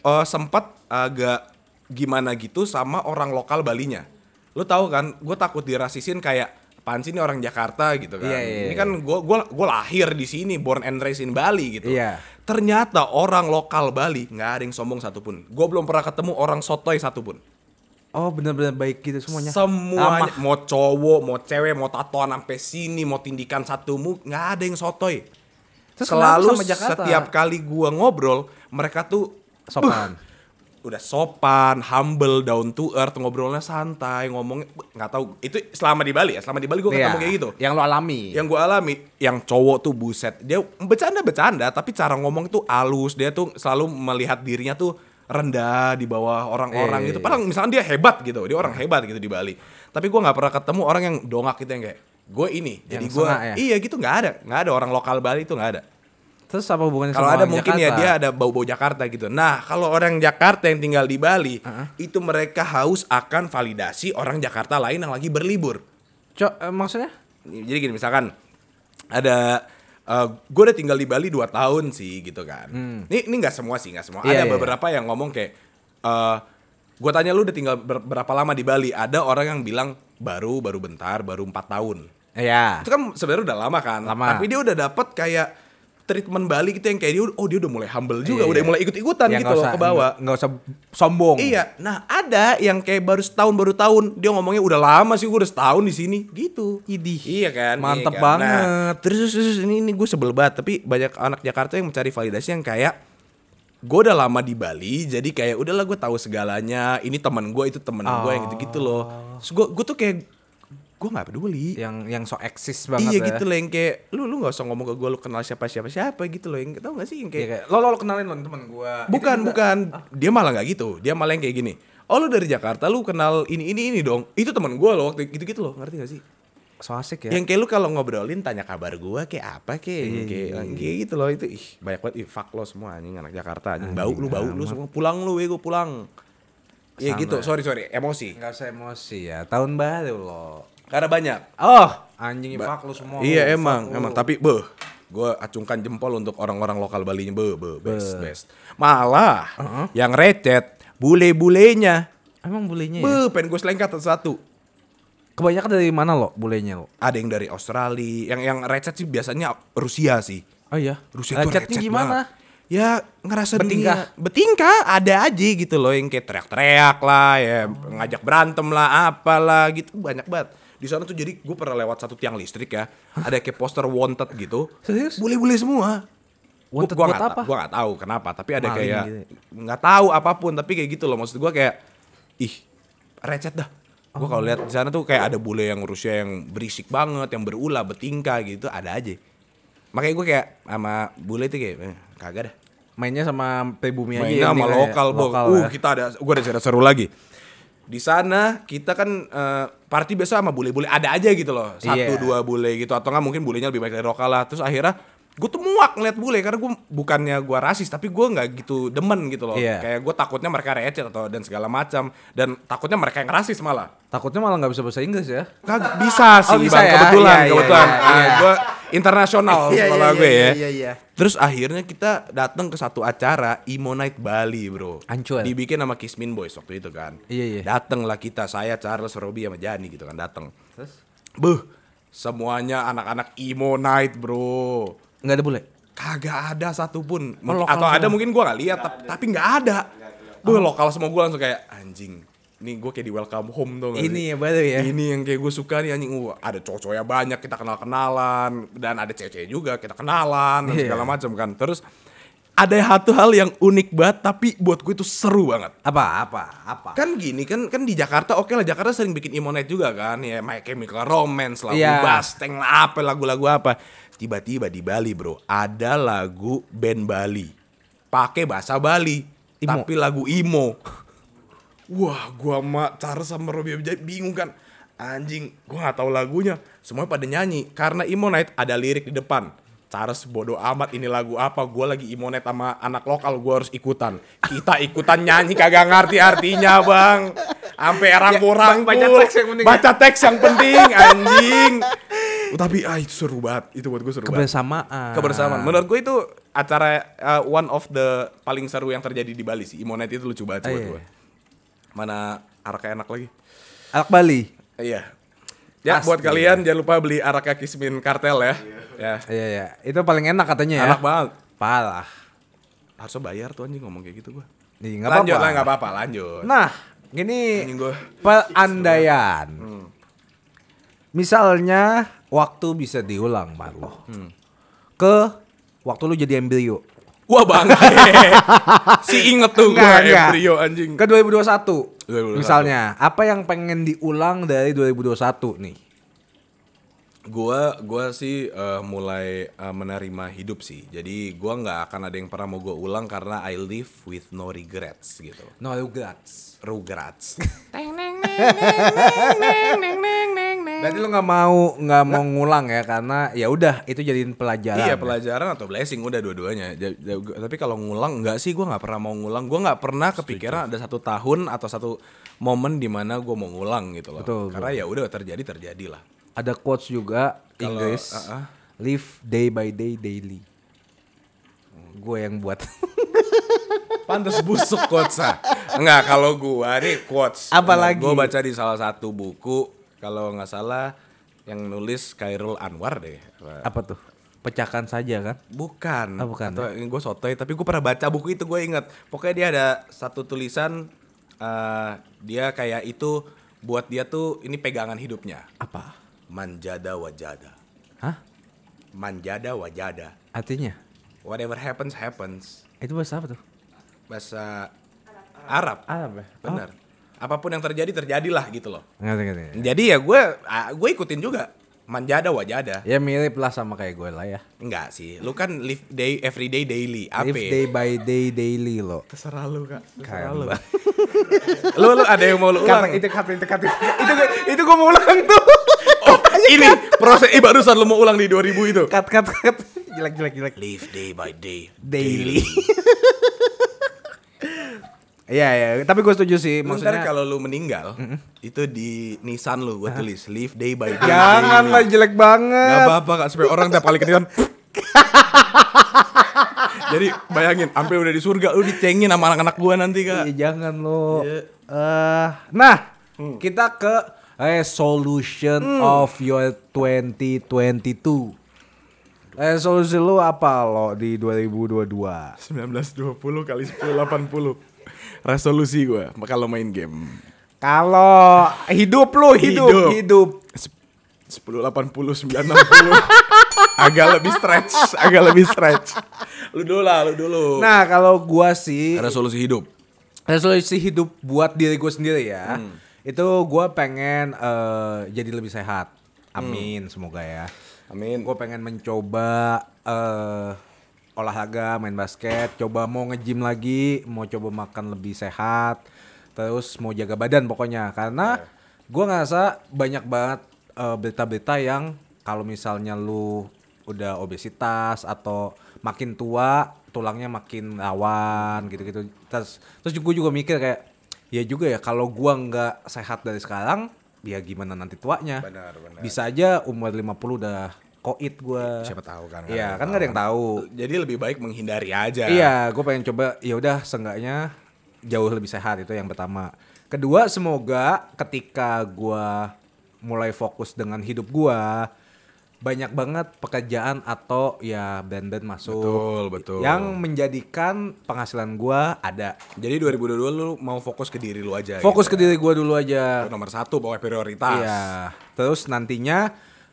eh, sempat agak gimana gitu sama orang lokal Balinya. Lu tahu kan, gue takut dirasisin kayak apaan sih ini orang Jakarta gitu kan. Iya, iya, ini iya. kan gua gua gua lahir di sini, born and raised in Bali gitu. Iya. Ternyata orang lokal Bali nggak ada yang sombong satupun. Gue belum pernah ketemu orang sotoy satupun. Oh, benar-benar baik gitu semuanya. Semuanya Amah. mau cowok, mau cewek, mau tatoan sampai sini, mau tindikan satu mu, nggak ada yang sotoy. Terus Selalu sama Jakarta? setiap kali gua ngobrol, mereka tuh sopan. Udah sopan, humble, down to earth, ngobrolnya santai, ngomongnya nggak tahu. Itu selama di Bali ya, selama di Bali gua ketemu Iya, kayak gitu. Yang lo alami. Yang gua alami, yang cowok tuh buset, dia bercanda-bercanda, tapi cara ngomong tuh halus, dia tuh selalu melihat dirinya tuh rendah di bawah orang-orang Iya, gitu. iya, Padahal misalnya dia hebat gitu, dia orang hebat gitu di Bali. Tapi gue nggak pernah ketemu orang yang dongak gitu yang kayak gue ini. Jadi Yang gue sengak ya? iya gitu nggak ada, nggak ada orang lokal Bali itu nggak ada. Terus apa hubungannya Kalau sama ada mungkin ya Jakarta? dia ada bau-bau Jakarta gitu. Nah kalau orang Jakarta yang tinggal di Bali itu mereka haus akan validasi orang Jakarta lain yang lagi berlibur. Co- eh, maksudnya? Jadi gini misalkan ada gue udah tinggal di Bali 2 tahun sih gitu kan. Ini ini nggak semua sih nggak semua. Hmm. Iya, ada iya. beberapa yang ngomong kayak gue tanya lu udah tinggal ber- berapa lama di Bali? Ada orang yang bilang baru baru bentar baru empat tahun. Iya. Itu kan sebenarnya udah lama kan. Lama. Tapi dia udah dapat kayak treatment Bali gitu yang kayak dia oh dia udah mulai humble juga, Iya, udah mulai ikut-ikutan Ya, gitu nggak loh usah- ke bawah. nggak- usah sombong. Iya, nah ada yang kayak baru setahun baru tahun dia ngomongnya udah lama sih gue udah setahun di sini gitu. Idih. Iya kan, Mantep iya kan? Nah, banget. terus, terus, terus ini ini gue sebel banget tapi banyak anak Jakarta yang mencari validasi yang kayak gue udah lama di Bali jadi kayak udahlah gue tahu segalanya ini teman gue itu teman gue yang gitu gitu loh. Gue gue tuh kayak gue nggak peduli. Yang yang so eksis banget Iya ya. gitu loh yang kayak lu lu nggak usah ngomong ke gue lu kenal siapa siapa siapa gitu loh yang tau gak sih yang Iya, kayak kayak, lo, lo, lo kenalin lo temen gua. Bukan, Itu bukan. Dia malah nggak gitu. Dia malah yang kayak gini. Oh lu dari Jakarta, lu kenal ini ini ini dong. Itu teman gue loh waktu gitu gitu loh, ngerti gak sih? So asik ya. Yang kayak lu kalau ngobrolin tanya kabar gue kayak apa kayak yang kayak, yang kayak gitu loh itu ih banyak banget ih fuck lo semua anjing anak Jakarta anjing bau lu bau lu semua pulang lu gue pulang. Iya gitu, sorry sorry, emosi. Nggak usah emosi ya. Tahun baru lo. Karena banyak. Oh, anjing fuck lu semua. Iya lu, emang, lu. emang. Tapi beh, gue acungkan jempol untuk orang-orang lokal Bali nya be, be, best, best. Malah yang recet bule-bulenya, Emang bulenya ya? be, pengen gue selengkat satu. Kebanyakan dari mana lo bulenya lo? Ada yang dari Australia, yang yang recet sih biasanya Rusia sih. Oh iya. Rusia tuh Lecetnya recet gimana? banget. Ya ngerasa Betingkah? dunia betingkah ada aja gitu loh yang kayak teriak-teriak lah ya ngajak berantem lah apalah gitu banyak banget di sana tuh jadi gue pernah lewat satu tiang listrik ya ada kayak poster wanted gitu Serius? boleh-boleh semua Wanted gua buat ta- apa? gua nggak tahu kenapa tapi ada Maling kayak gitu. nggak tahu apa pun tapi kayak gitu loh maksud gua kayak ih recet dah gua kalau lihat di sana tuh kayak ada bule yang Rusia yang berisik banget yang berulah betingkah gitu ada aja makanya gua kayak sama bule itu kayak eh, kagak dah Mainnya sama pribumi aja. mainnya ya, sama lokal, lokal uh ya. kita ada gua ada seru-seru lagi di sana kita kan eh, party biasa sama bule-bule ada aja gitu loh satu Iya. dua bule gitu atau nggak mungkin bulenya lebih baik dari lokal lah terus akhirnya gue tuh muak ngeliat bule karena gue bukannya gue rasis tapi gue nggak gitu demen gitu loh Iya. kayak gue takutnya mereka recet atau dan segala macam dan takutnya mereka yang rasis malah Takutnya malah nggak bisa bahasa Inggris ya. Kagak bisa sih Oh, bisa bang ya? kebetulan Iya, iya, kebetulan iya, Ah, iya. gue internasional Iya, sekolah iya, gue iya, ya iya, iya. terus akhirnya kita datang ke satu acara Imo Night Bali bro Ancur. dibikin sama Kismin Boys waktu itu kan Iya, iya. dateng lah kita saya Charles Robi sama Jani gitu kan datang Terus? Beuh, semuanya anak-anak Imo Night bro Nggak ada bule. kagak ada satupun Oh, atau ada mungkin gua nggak lihat tap- tapi nggak ada Beuh, lokal semua gua langsung kayak anjing nih gue kayak di welcome home tuh Ini ya baru ya. Ini yang kayak gue suka nih anjing. Uh, ada cowok-cowoknya banyak kita kenal-kenalan dan ada cewek-cewek juga kita kenalan dan Iya. segala macam kan. Terus ada satu hal yang unik banget tapi buat gue itu seru banget. Apa? Apa? Apa? Kan gini kan kan di Jakarta oke lah Jakarta sering bikin Imonet juga kan ya My Chemical Romance lagu Iya. Basteng lah apa lagu-lagu apa. Tiba-tiba di Bali bro ada lagu band Bali pakai bahasa Bali Imo. tapi lagu emo. Wah, gua sama Charles sama Abjad bingung kan. Anjing, gua nggak tahu lagunya. Semuanya pada nyanyi karena Imo Night ada lirik di depan. Charles bodoh amat ini lagu apa? Gua lagi Imo Night sama anak lokal, gua harus ikutan. Kita ikutan nyanyi kagak ngerti artinya, Bang. Sampai rangkul-rangkul. baca teks yang penting ya. Baca teks yang penting, anjing. Oh, tapi ah itu seru banget. Itu buat gue seru banget Kebersamaan. kebersamaan. Menurut gue itu acara uh, one of the paling seru yang terjadi di Bali sih. Imonet itu lucu banget Ah, buat iya. gue. Mana araknya enak lagi? Anak Bali. Iya. Ya Pasti. buat kalian jangan lupa beli araknya Kismin Kartel ya. Ya. Iya iya. Itu paling enak katanya ya. Enak banget. Parah. Harusnya bayar tuh anjing ngomong kayak gitu gue. Nih, nggak lanjut apa-apa. lah nggak apa-apa lanjut. Nah, gini gue. peandaian. Misalnya waktu bisa diulang, Marlo. Ke waktu lu jadi embrio. Wah bangke. si inget tuh gue embrio anjing. Ke 2021. 2021. Misalnya, apa yang pengen diulang dari 2021 nih? Gua gua sih eh, mulai eh, menerima hidup sih. Jadi gua nggak akan ada yang pernah mau gue ulang karena I live with no regrets gitu. No regrets. Regrets. Berarti lu nggak mau nggak mau ngulang ya karena ya udah itu jadiin pelajaran. iya ya? pelajaran atau blessing udah dua-duanya. Tapi kalau ngulang nggak sih gua nggak pernah mau ngulang. Gua nggak pernah kepikiran ada satu tahun atau satu momen di mana gua mau ngulang gitu loh. Betul, Karena ya udah terjadi terjadi lah. Ada quotes juga Inggris. uh-uh. Live day by day daily. Gue yang buat. Pantes busuk quotes ah. Enggak, kalau gua nih quotes. Apa lagi? Gua baca di salah satu buku kalau nggak salah yang nulis Khairul Anwar deh. Apa tuh? Pecahkan saja kan? Bukan. Ah, bukan, Atau gue sotoy, tapi gue pernah baca buku itu gue inget. Pokoknya dia ada satu tulisan eh, dia kayak itu buat dia tuh ini pegangan hidupnya. Apa? Manjada wajada. Hah? Manjada wajada. Artinya? Whatever happens happens. Itu bahasa apa tuh? Bahasa Arab. Arab ya? Benar. Apa pun yang terjadi terjadilah gitu loh. Ngerti ngerti. Jadi ya gue gue ikutin juga. Manjada wajada. Ya mirip lah sama kayak gue lah ya. Enggak sih. Lu kan live day every day daily. Apa? Live day by day daily lo. Terserah lu kak. Terserah lu. lu lu ada yang mau lu ulang? itu kata itu kata itu itu gue mau ulang tuh. Oh ini proses eh, barusan lu mau ulang di 2000 itu. Cut cut cut. Jelek jelek jelek. Live day by day. Daily. Iya ya, tapi gue setuju sih. Lu Ntar Maksudnya kalau lu meninggal, itu di nisan lu gue tulis live day by day. jangan lah jelek Gak banget. apa-apa kak, supaya orang tiap kali ketiduran. Jadi bayangin, sampai udah di surga lu dicengin sama anak-anak gua nanti kak. Iya jangan lo. Iya. Eh, nah, kita ke resolution of your 2022. Resolusi lu apa lo di 2022? 1920 kali 10 80. Resolusi gua kalau main game. Kalau hidup lu hidup Hidup. hidup. 10 80 9 60. agak lebih stretch, agak lebih stretch. Lu dulu lah, lu dulu. Nah, kalau gua sih resolusi hidup. resolusi hidup buat diri gue sendiri ya. Itu gua pengen eh, jadi lebih sehat. Amin, semoga ya. Amin. Gue pengen mencoba eh olahraga, main basket, coba mau nge-gym lagi, mau coba makan lebih sehat, terus mau jaga badan pokoknya. Karena gue ngerasa banyak banget eh, berita-berita yang kalau misalnya lu udah obesitas atau makin tua tulangnya makin rawan gitu-gitu. Terus terus gue juga mikir kayak ya juga ya kalau gua nggak sehat dari sekarang, ya gimana nanti tuanya? Benar, benar. Bisa aja umur 50 udah koit gua. Siapa tahu kan? Iya, kan nggak ada yang tahu. Jadi lebih baik menghindari aja. Iya, gue pengen coba ya udah seenggaknya jauh lebih sehat itu yang pertama. Kedua, semoga ketika gua mulai fokus dengan hidup gua banyak banget pekerjaan atau ya band-band masuk Betul, betul. yang menjadikan penghasilan gua ada. Jadi 2022 lu mau fokus ke diri lu aja. Fokus ke gitu. diri gua dulu aja. Itu nomor satu bawa prioritas. Iya. Terus nantinya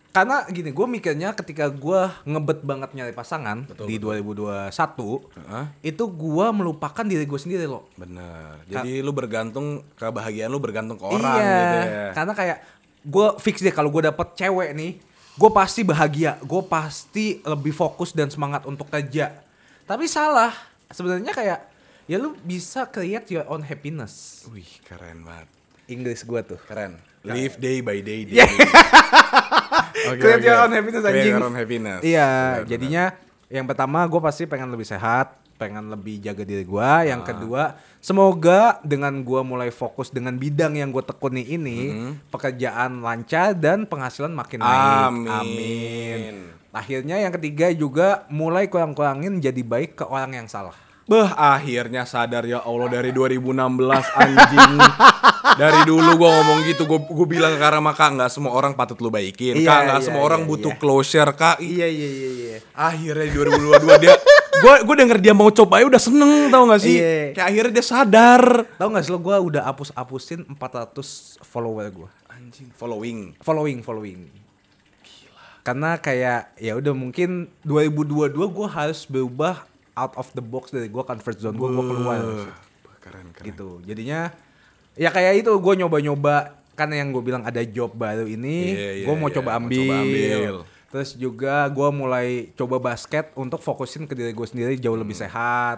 karena gini, gue mikirnya ketika gua ngebet banget nyari pasangan di 2021, Heeh. itu gua melupakan diri gue sendiri loh. Bener. Jadi lu bergantung kebahagiaan lu bergantung ke orang iya, gitu ya. karena kayak gue fix deh kalau gue dapet cewek nih, gue pasti bahagia, gue pasti lebih fokus dan semangat untuk kerja. Tapi salah, sebenarnya kayak ya lu bisa create your own happiness. Wih, keren banget. Inggris gue tuh. Keren. Live day by day. Iya. daily. Oke, create oke. your own happiness Create anjing. your own happiness. Iya, Benar, jadinya yang pertama gue pasti pengen lebih sehat, pengen lebih jaga diri gue. Yang Ah. kedua, semoga dengan gue mulai fokus dengan bidang yang gue tekuni ini, Mm-hmm. pekerjaan lancar dan penghasilan makin naik. Amin. Amin. Akhirnya yang ketiga juga mulai kurang-kurangin jadi baik ke orang yang salah. Bah, akhirnya sadar ya Allah dari 2016 anjing. dari dulu gua ngomong gitu, gua, gua bilang ke Kak maka nggak semua orang patut lu baikin. Iya, Kak, nggak iya, semua orang iya, butuh iya. closure, Kak. Iya iya iya iya. Akhirnya di 2022 dia gua gua denger dia mau coba udah seneng tau gak sih? Iya. Kayak akhirnya dia sadar. Tahu nggak sih lo gue udah hapus-hapusin 400 follower gue. Anjing, following. following following karena kayak ya udah mungkin 2022 gue harus berubah out of the box dari gue comfort zone gue gue keluar keren keren. gitu jadinya ya kayak itu gue nyoba-nyoba kan yang gue bilang ada job baru ini, Iya, iya, gue mau iya, coba mau ambil. coba ambil. Terus juga gue mulai coba basket untuk fokusin ke diri gue sendiri jauh lebih Hmm. sehat.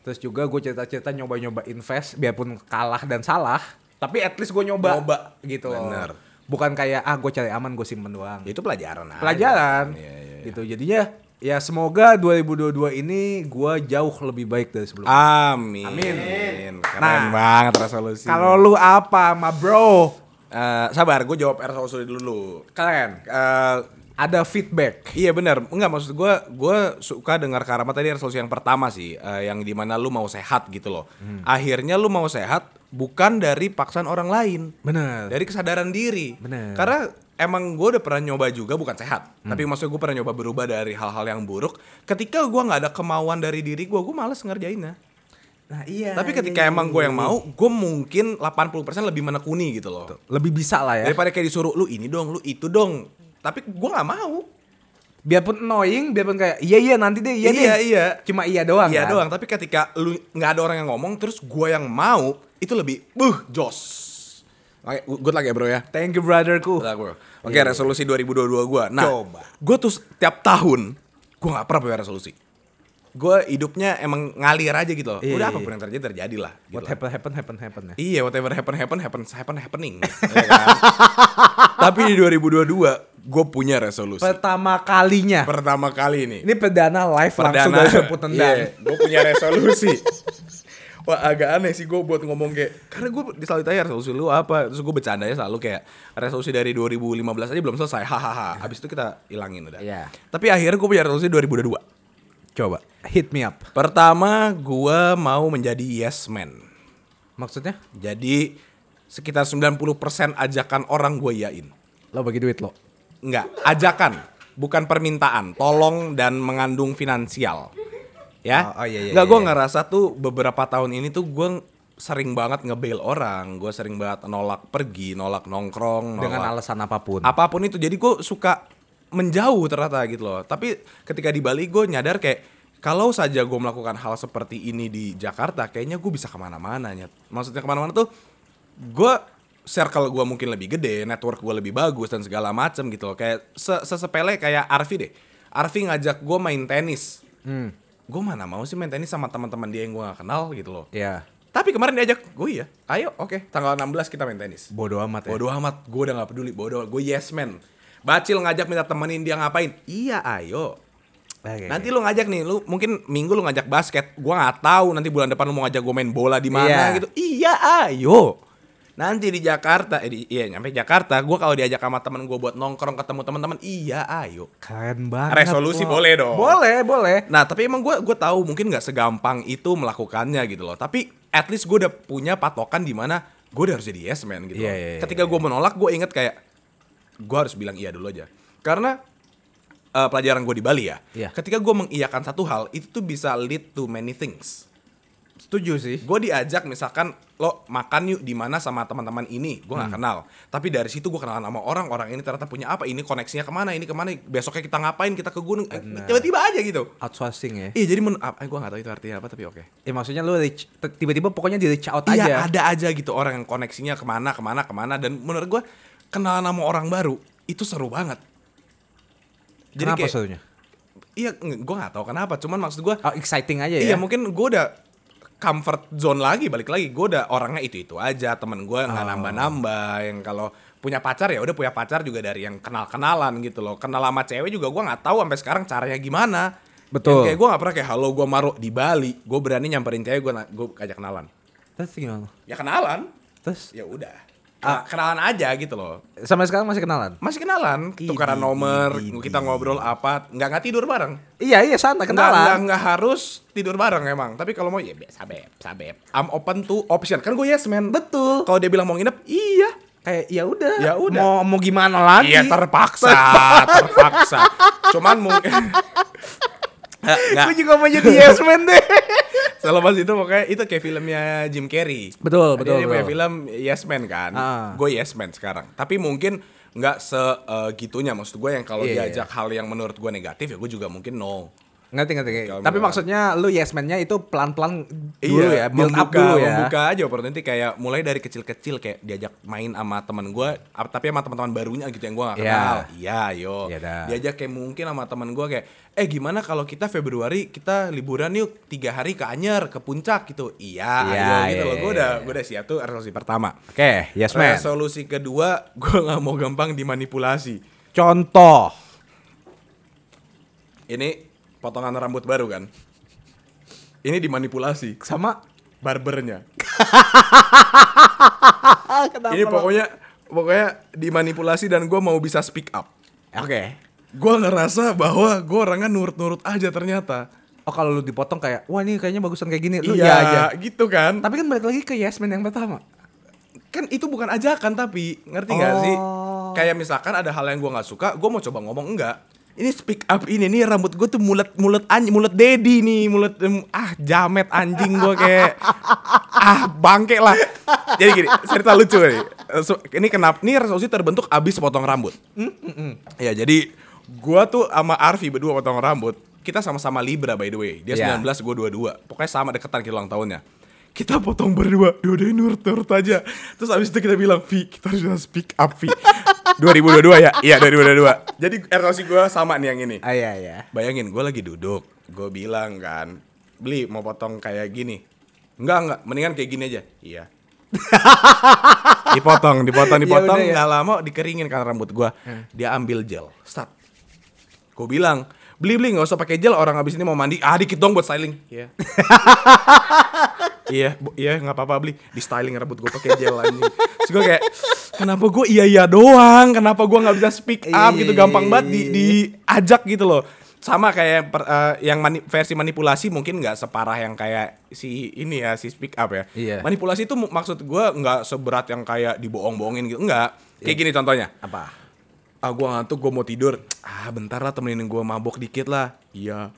Terus juga gue cerita-cerita nyoba-nyoba invest biarpun kalah dan salah, tapi at least gue nyoba. Nyoba. gitu. Bener. Bukan kayak ah gue cari aman gue simpen doang. Ya, itu pelajaran aja. Pelajaran. Iya, iya, iya. Gitu. Jadinya ya semoga 2022 ini gue jauh lebih baik dari sebelumnya. Amin. Amin. Keren Nah, banget resolusi. Kalau lu apa, ma bro? Eh, sabar, gue jawab resolusi dulu. Keren. Eh, Ada feedback. Iya benar, enggak maksud gue, gue suka dengar Karama tadi resolusi yang pertama sih, eh, yang di mana lu mau sehat gitu loh. Hmm. Akhirnya lu mau sehat bukan dari paksaan orang lain, Bener. dari kesadaran diri. Bener. Karena emang gue udah pernah nyoba juga bukan sehat, Hmm. tapi maksud gue pernah nyoba berubah dari hal-hal yang buruk. Ketika gue nggak ada kemauan dari diri gue, gue males ngerjainnya. Nah iya. tapi ketika emang gue yang mau, gue mungkin 80% lebih menekuni gitu loh. lebih bisa lah ya. Daripada kayak disuruh lu ini dong, lu itu dong. Tapi gue nggak mau. biarpun annoying, biarpun kayak iya iya nanti deh iya, Iya, deh. iya. Cuma iya doang. Iya kan? doang, tapi ketika lu nggak ada orang yang ngomong terus gue yang mau, itu lebih buh jos. Oke, good luck ya bro ya. Thank you brotherku. Good luck, bro. Oke, Iya. resolusi 2022 gue. Nah, Coba. gue tuh setiap tahun gue nggak pernah punya resolusi. Gue hidupnya emang ngalir aja gitu loh. Iya, Udah iya, apa pun yang terjadi terjadi lah. Gitu What happen happen happen happen ya. Iya, whatever happen happen happens happen happening. ya kan? Tapi di 2022 gue punya resolusi. Pertama kalinya. Pertama kali nih. Ini perdana live langsung dari Seput Tendang. gue Iya, punya resolusi. Wah agak aneh sih gue buat ngomong kayak Karena gue selalu ditanya resolusi lu apa Terus gue bercandanya selalu kayak Resolusi dari 2015 aja belum selesai Hahaha Abis itu kita hilangin udah Iya. Tapi akhirnya gue punya resolusi 2022 Coba hit me up. Pertama gue mau menjadi yes man Maksudnya? Jadi sekitar 90% ajakan orang gue yain Lo bagi duit lo. Enggak, ajakan, bukan permintaan. Tolong dan mengandung finansial. Ya. Oh, oh, iya, iya, Enggak, iya, gue iya. ngerasa tuh beberapa tahun ini tuh gue sering banget ngebail orang. Gue sering banget nolak pergi, nolak nongkrong, Dengan nolak alasan apa pun. apa pun itu. Jadi gue suka menjauh ternyata gitu loh. Tapi ketika di Bali gue nyadar kayak kalau saja gue melakukan hal seperti ini di Jakarta, kayaknya gue bisa ke mana-mana. Nyet. Maksudnya ke mana-mana tuh gue circle gue mungkin lebih gede, network gue lebih bagus dan segala macem gitu loh. Kayak se- sesepele kayak Arfi deh. Arfi ngajak gue main tenis. Hmm. Gue mana mau sih main tenis sama teman-teman dia yang gue gak kenal gitu loh. Iya. Tapi kemarin diajak, gue iya. Ayo, oke. Tanggal 16 kita main tenis. Bodoh amat ya. Bodoh amat, gue udah gak peduli, bodoh. Gue yes man. Bacil ngajak minta temenin dia ngapain? Iya, ayo. Oke. Nanti lu ngajak nih, lu mungkin minggu lu ngajak basket. Gua nggak tahu nanti bulan depan lu mau ngajak gue main bola di mana Iya. gitu. Iya, ayo. Nanti di Jakarta, eh, di, iya nyampe Jakarta, gue kalau diajak sama temen gue buat nongkrong ketemu teman-teman, iya ayo. Keren banget. Resolusi boleh dong. Boleh, boleh. Nah tapi emang gue gue tahu mungkin nggak segampang itu melakukannya gitu loh. Tapi at least gue udah punya patokan di mana gue udah harus jadi yes man gitu. Iya, loh. iya, iya, Ketika gue menolak gue inget kayak gue harus bilang iya dulu aja. Karena eh, pelajaran gue di Bali ya. Iya. Ketika gue mengiyakan satu hal itu tuh bisa lead to many things. Setuju sih. Gue diajak misalkan lo makan yuk di mana sama teman-teman ini, gue Hmm. nggak kenal. Tapi dari situ gue kenalan sama orang, orang ini ternyata punya apa, ini koneksinya ke mana, ini ke mana, besoknya kita ngapain, kita ke gunung, Eh, tiba-tiba aja gitu. Outsourcing ya. Iya jadi men, ah, gue gak tahu itu artinya apa tapi oke. Ya maksudnya lu reach, t- tiba-tiba pokoknya di reach out Iya aja. ada aja gitu orang yang koneksinya ke mana ke mana ke mana dan menurut gue kenalan sama orang baru itu seru banget. Kenapa kayak- serunya? Iya gue gak tahu kenapa cuman maksud gue Oh, exciting aja ya. iya mungkin gue udah comfort zone lagi balik lagi. Gue udah orangnya itu itu aja temen gue nggak Oh. nambah nambah yang kalau punya pacar ya udah punya pacar juga dari yang kenal kenalan gitu loh. Kenal sama cewek juga gue nggak tahu sampai sekarang caranya gimana. Betul. Yang kayak gue gak pernah kayak halo gue maruh di Bali. Gue berani nyamperin cewek gue gue ajak kenalan. Terus gimana? ya kenalan. Terus? Ya udah Ah. Kena- kenalan aja gitu loh sampai sekarang masih kenalan? masih kenalan Idi, tukaran nomor idi, kita ngobrol apa nggak nggak tidur bareng Iya, iya santai nggak nggak kenalan. nggak harus tidur bareng emang tapi kalau mau ya biasa beb sabep I'm open to option kan gue yes man Betul. kalau dia bilang mau nginep iya Kayak ya udah. Ya udah. Mau mau gimana lagi? iya terpaksa terpaksa cuman mungkin. Gue juga mau jadi yes man deh. Selepas itu pokoknya itu kayak filmnya Jim Carrey. Betul, Dia- betul, Dia punya betul. film Yes Man kan. Ah. Gue Yes Man sekarang. Tapi mungkin nggak segitunya maksud gue yang kalau Iya, diajak hal yang menurut gue negatif ya gue juga mungkin no. Ngerti ngerti. Kalau Tapi maksudnya lu yes man-nya itu pelan-pelan dulu ya, Iya, build up membuka, dulu ya. Membuka aja opportunity kayak mulai dari kecil-kecil kayak diajak main sama teman gue, tapi sama teman-teman barunya gitu yang gue gak Iya. kenal. Iya, yo. Iya dah. diajak kayak mungkin sama teman gue kayak, eh gimana kalau kita Februari kita liburan yuk tiga hari ke Anyer, ke puncak gitu. Iya, Iya, ayo gitu iya, loh. Gue iya, udah, iya. gue udah siap tuh resolusi pertama. Oke, yes man. Resolusi kedua, gue nggak mau gampang dimanipulasi. Contoh. Ini potongan rambut baru kan? Ini dimanipulasi Sama barbernya. Ini pokoknya pokoknya dimanipulasi dan gue mau bisa speak up. Oke. Gue ngerasa bahwa gue orangnya nurut-nurut aja ternyata. Oh kalau lu dipotong kayak, wah ini kayaknya bagusan kayak gini, lu iya iya aja. gitu kan. Tapi kan balik lagi ke yes man yang pertama. Kan itu bukan ajakan tapi ngerti Oh. sih? Kayak misalkan ada hal yang gue nggak suka, gue mau coba ngomong enggak. Ini speak up ini nih rambut gue tuh mulet mulet anj mulet dedi nih mulet em, ah jamet anjing gue kayak ah bangke lah. Jadi gini cerita lucu nih. So, ini kenapa? Ini resolusi terbentuk abis potong rambut. Ya jadi gua tuh sama Arfi berdua potong rambut. Kita sama-sama Libra by the way. Dia Iya. 19, gua 22. Pokoknya sama deketan kita ulang tahunnya. Kita potong berdua, dua-duanya nurut-nurut aja. Terus abis itu kita bilang, Vi, kita harus speak up, Vi. 2022 ya? Iya, 2022. Jadi resolusi gua sama nih yang ini. Ah iya iya. Bayangin, gue lagi duduk. Gue bilang kan, beli mau potong kayak gini. Enggak, enggak. Mendingan kayak gini aja. Iya. dipotong, dipotong, Ya dipotong. udah ya. Nggak lama dikeringin kan rambut gue. Dia ambil gel. Start. Gue bilang, beli beli nggak usah pakai gel. Orang habis ini mau mandi. Ah dikit dong buat styling. Iya. iya, iya nggak apa-apa beli. Di styling rambut gue pakai gel anjing. Terus gue kayak, kenapa gue iya iya doang? Kenapa gue nggak bisa speak up gitu? Gampang banget di, diajak gitu loh. Sama kayak per- eh, yang mani- versi manipulasi mungkin nggak separah yang kayak si ini ya si speak up ya. Iya. Manipulasi itu maksud gue nggak seberat yang kayak dibohong-bohongin gitu. Enggak. Kayak gini contohnya Apa? ah gue ngantuk gue mau tidur ah bentar lah temenin gue mabok dikit lah iya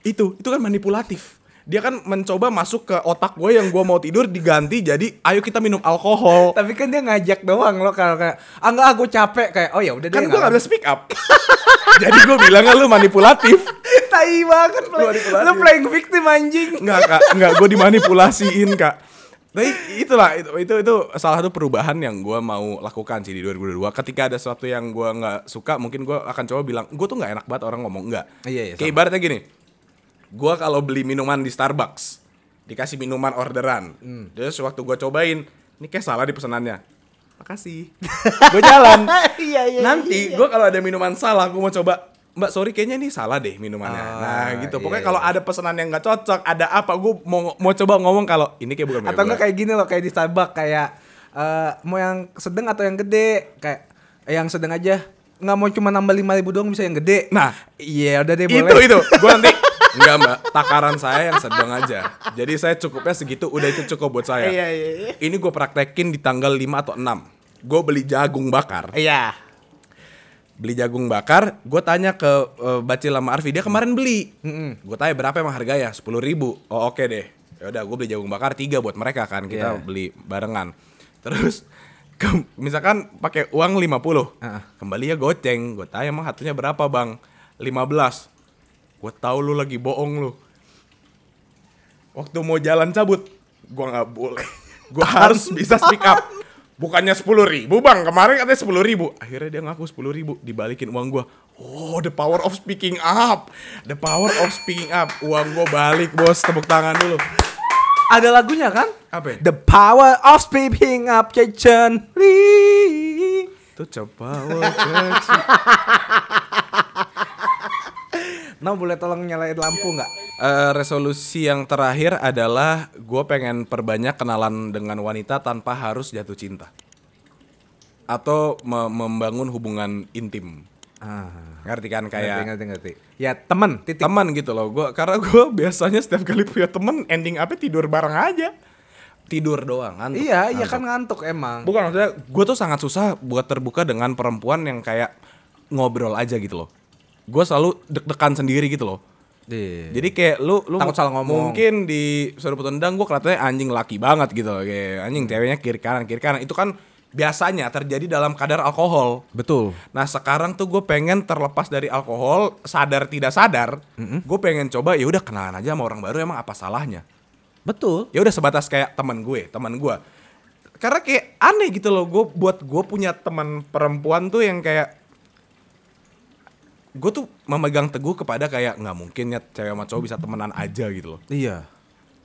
itu itu kan manipulatif dia kan mencoba masuk ke otak gue yang gue mau tidur diganti jadi ayo kita minum alkohol. Tapi kan dia ngajak doang lo kalau kayak, ah enggak aku capek. Kayak, oh ya udah kan gue gak bisa speak up. Jadi gue bilang lu manipulatif. Tai banget play. Manipulatif. Lu playing victim anjing. nggak kak. Nggak gue dimanipulasiin kak. Tapi itulah itu, itu itu salah satu perubahan yang gue mau lakukan sih di 2022 ketika ada sesuatu yang gue nggak suka mungkin gue akan coba bilang gue tuh nggak enak banget orang ngomong. Enggak Iya, iya, kayak ibaratnya gini gue kalau beli minuman di Starbucks dikasih minuman orderan Hmm. terus waktu gue cobain ini kayak salah di pesanannya makasih gue jalan Iya iya. nanti gue kalau ada minuman salah gue mau coba Mbak sorry kayaknya ini salah deh minumannya. Ah, nah gitu. iya, Pokoknya kalau iya. ada pesanan yang nggak cocok, ada apa gue mau mau coba ngomong kalau ini kayak bukan Atau enggak kayak gini loh kayak di Starbucks kayak eh, mau yang sedang atau yang gede kayak eh, yang sedang aja nggak mau cuma nambah lima ribu doang bisa yang gede. Nah, iya udah deh itu boleh. itu. Gue nanti Enggak mbak, takaran saya yang sedang aja. Jadi saya cukupnya segitu, udah itu cukup buat saya. Iya iya iya. Ini gue praktekin di tanggal 5 atau 6 Gue beli jagung bakar. Iya. Beli jagung bakar, gue tanya ke uh, Bacil sama Arfi, dia kemarin beli. Gue tanya berapa emang harganya, 10 ribu. Oh oke deh. Yaudah gue beli jagung bakar tiga buat mereka kan. Kita Iya. beli barengan. Terus ke- misalkan pakai uang 50 Heeh. Kembali ya goceng. Gue tanya emang hatunya berapa bang? 15 Gue tahu lu lagi bohong lu. Waktu mau jalan cabut Gue nggak boleh. Gue harus bisa speak up. Bukannya 10 ribu bang. Kemarin katanya 10 ribu. Akhirnya dia ngaku 10 ribu Dibalikin uang gue Oh the power of speaking up. The power of speaking up. Uang gue balik bos. Tepuk tangan dulu. Ada lagunya kan? Apa ya? The power of speaking up Chechen Itu coba Nah boleh tolong nyalain lampu nggak? Eh, resolusi yang terakhir adalah gue pengen perbanyak kenalan dengan wanita tanpa harus jatuh cinta atau me- membangun hubungan intim Ah, ngerti kan ngerti, kayak ngerti, ngerti. Ya temen, titik. teman gitu loh gua karena gue biasanya setiap kali punya temen ending apa tidur bareng aja tidur doang ngantuk, Iya, iya ngantuk. kan ngantuk emang. bukan maksudnya gue tuh sangat susah buat terbuka dengan perempuan yang kayak ngobrol aja gitu loh gue selalu deg-degan sendiri gitu loh Iya. Jadi kayak lu lu Takut salah ngomong. Mungkin di sudut tendang gue kelihatannya anjing laki banget gitu loh. Kayak anjing ceweknya kiri kanan kiri kanan. Itu kan biasanya terjadi dalam kadar alkohol. Betul. Nah sekarang tuh gue pengen terlepas dari alkohol, sadar tidak sadar, gue pengen coba ya udah kenalan aja sama orang baru emang apa salahnya? Betul. Ya udah sebatas kayak teman gue, teman gue. Karena kayak aneh gitu loh, gue buat gue punya teman perempuan tuh yang kayak gue tuh memegang teguh kepada kayak nggak mungkin ya cewek sama cowok bisa temenan aja gitu loh. Iya.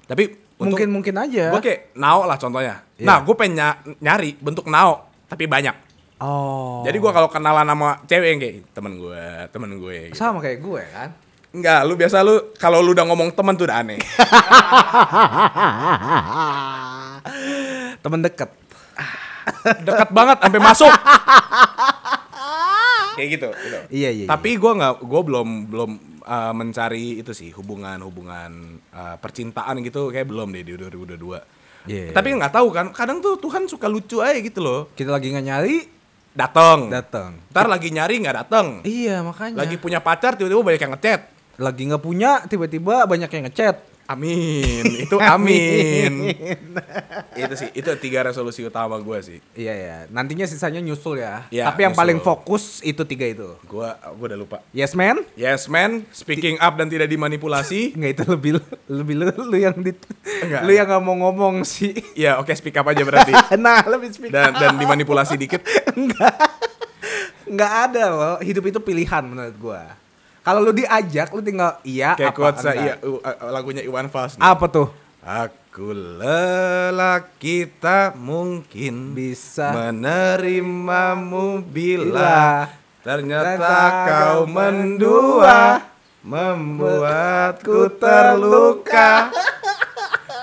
Tapi Mungkin mungkin aja. gue kayak nao lah contohnya. Iya. Nah gue pengen ny- nyari bentuk nao tapi banyak. Oh. Jadi gue kalau kenalan sama cewek yang kayak temen gue, temen gue. Gitu. sama kayak gue kan. Enggak, lu biasa lu kalau lu udah ngomong temen tuh udah aneh. Temen deket. Dekat banget sampai masuk. kayak gitu, gitu. Iya iya. Tapi gue nggak, gue belum belum uh, mencari itu sih hubungan hubungan uh, percintaan gitu kayak belum deh di 2022. Iya. Tapi nggak tahu kan, kadang tuh Tuhan suka lucu aja gitu loh. kita lagi nggak nyari, Dateng, datang. ntar lagi nyari nggak dateng. Iya makanya. Lagi punya pacar tiba-tiba banyak yang ngechat. lagi nggak punya, tiba-tiba banyak yang ngechat. Amin, itu amin. itu sih, itu tiga resolusi utama gue sih. Iya ya. Nantinya sisanya nyusul ya. Iya, Tapi yang nyusul. paling fokus itu tiga itu. Gue, gue udah lupa. Yes man? Yes man, speaking up dan tidak dimanipulasi. Enggak itu lebih lebih lu, lu yang di, Enggak. lu yang nggak mau ngomong sih. Ya oke speak up aja berarti. nah lebih speak Dan dan dimanipulasi dikit. nggak ada loh hidup itu pilihan menurut gua kalau lu diajak lu tinggal iya Kayak apa quotes enggak. iya, uh, lagunya Iwan Fals. nih. apa tuh Aku lelaki tak mungkin Bisa. menerimamu bila Bila ternyata ternyata kau mendua membuatku terluka.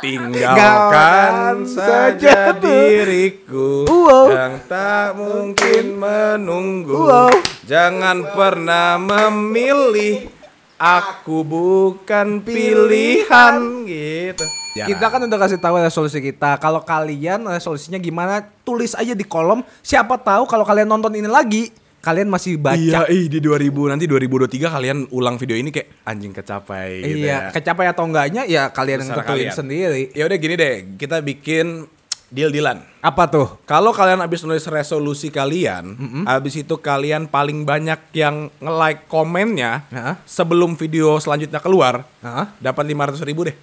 Tinggalkan saja diriku Wow. yang tak mungkin menunggu. Wow. Jangan pernah memilih. Aku bukan pilihan gitu. kita kan udah kasih tahu resolusi kita kalau kalian resolusinya gimana tulis aja di kolom siapa tahu kalau kalian nonton ini lagi kalian masih baca Iya, ih di 2000 nanti 2023 kalian ulang video ini kayak anjing kecapai gitu Iya, ya. kecapai atau enggaknya ya kalian tentuin kalian. sendiri. Ya udah gini deh, kita bikin deal-dealan. Apa tuh? Kalau kalian habis nulis resolusi kalian, habis itu kalian paling banyak yang nge-like komennya Heeh. sebelum video selanjutnya keluar, Heeh. dapat 500 ribu deh.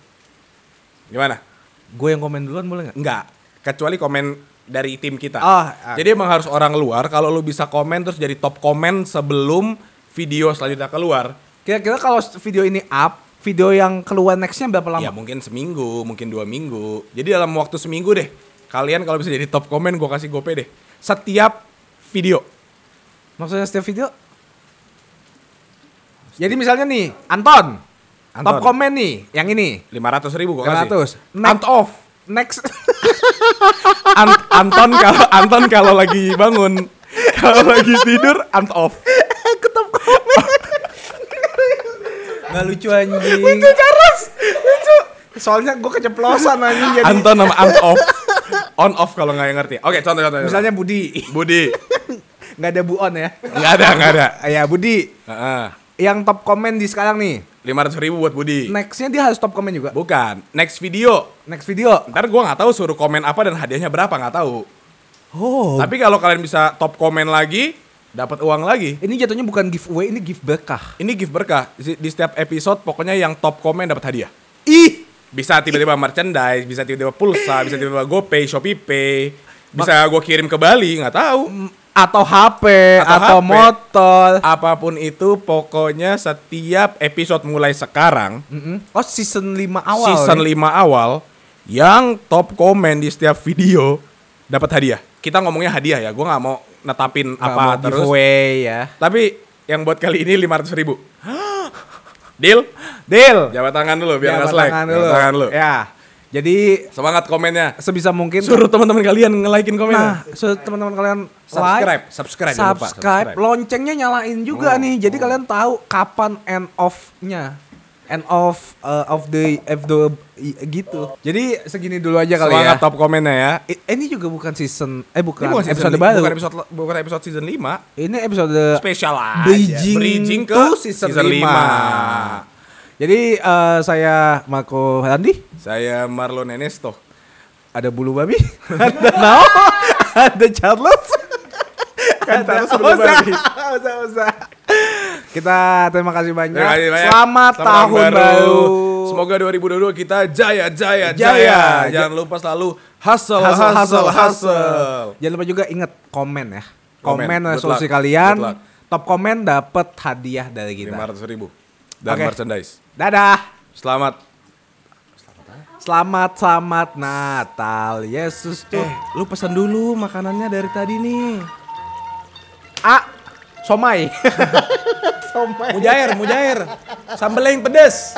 Gimana? Gue yang komen duluan boleh nggak? Enggak, kecuali komen dari tim kita. Oh, ah. Jadi emang harus orang luar. Kalau lu bisa komen terus jadi top komen sebelum video selanjutnya keluar, Kira-kira kalau video ini up, video yang keluar nextnya berapa lama? ya mungkin seminggu, mungkin dua minggu. Jadi dalam waktu seminggu deh, kalian kalau bisa jadi top komen, gue kasih gope deh. Setiap video. Maksudnya setiap video? Jadi misalnya nih, Anton, Anton. top komen nih, yang ini, 500 ribu gue kasih. 500. Ant off. Next, An- Anton kalau Anton kalau lagi bangun, kalau lagi tidur, ant off. ke top komen. Nggak lucu anjing. Lucu Charles, lucu. Soalnya gue keceplosan anjing jadi. Anton sama ant off. On off kalau nggak yang ngerti. Oke, contoh contoh. contoh. Misalnya Budi, Budi. nggak ada Bu On ya. Nggak ada, nggak ada. Ya Budi, Heeh. Yang top komen di sekarang nih. 500 ribu buat Budi. Nextnya dia harus top komen juga. Bukan. Next video. Next video. Ntar gue nggak tahu suruh komen apa dan hadiahnya berapa nggak tahu. Oh. Tapi kalau kalian bisa top komen lagi, dapat uang lagi. Ini jatuhnya bukan giveaway, ini gift berkah. Ini gift berkah. Di, di setiap episode pokoknya yang top komen dapat hadiah. Ih, Bisa tiba-tiba merchandise, bisa tiba-tiba pulsa, bisa tiba-tiba GoPay, Shopee Pay. Bisa gue kirim ke Bali, nggak tahu. Atau HP, Atau atau, HP. motor. Apa pun itu, pokoknya setiap episode mulai sekarang, Mm-mm. Oh, season 5 awal. season ya? 5 awal, yang top komen di setiap video dapat hadiah. Kita ngomongnya hadiah ya, gue nggak mau netapin Nggak apa mau terus. giveaway ya. Tapi yang buat kali ini 500 ribu. Deal? Deal. Jabat tangan dulu biar nggak Jabat slack. tangan Jabat dulu. tangan dulu. Ya. Jadi Semangat komennya. sebisa mungkin Suruh teman-teman kalian nge-likein komennya. Nah, suruh teman-teman kalian Subscribe, like, subscribe jangan lupa, subscribe, subscribe. loncengnya nyalain juga Oh, nih. Jadi kalian tahu kapan end off-nya. End of uh, of the of the gitu. Jadi segini dulu aja kali Semangat ya. top komennya ya. I- ini juga bukan season eh bukan, Ini bukan season episode li- baru. Bukan episode bukan episode season 5. Ini episode Spesial aja. bridging, Bridging ke season, season 5. 5. Jadi eh, saya Marco Randi, Saya Marlon Enesto. ada bulu babi, ada Nao, ada Charles. Kan Ada- Charles usah, usah. Kita terima kasih banyak. Terima kasih banyak. Selamat, tahun baru. Semoga 2022 kita jaya, jaya, jaya. Jaya. Jangan lupa selalu hustle, hustle, hustle, hustle. Jangan lupa juga ingat komen ya. Komen. Komen, resolusi kalian. Top komen dapat hadiah dari kita. 500 ribu. Dan Oke. merchandise. Dadah. Selamat. Selamat selamat Natal. Yesus tuh. Eh, lu pesan dulu makanannya dari tadi nih. Ah, somai. somai. Mujair, mujair. Sambelnya yang pedes.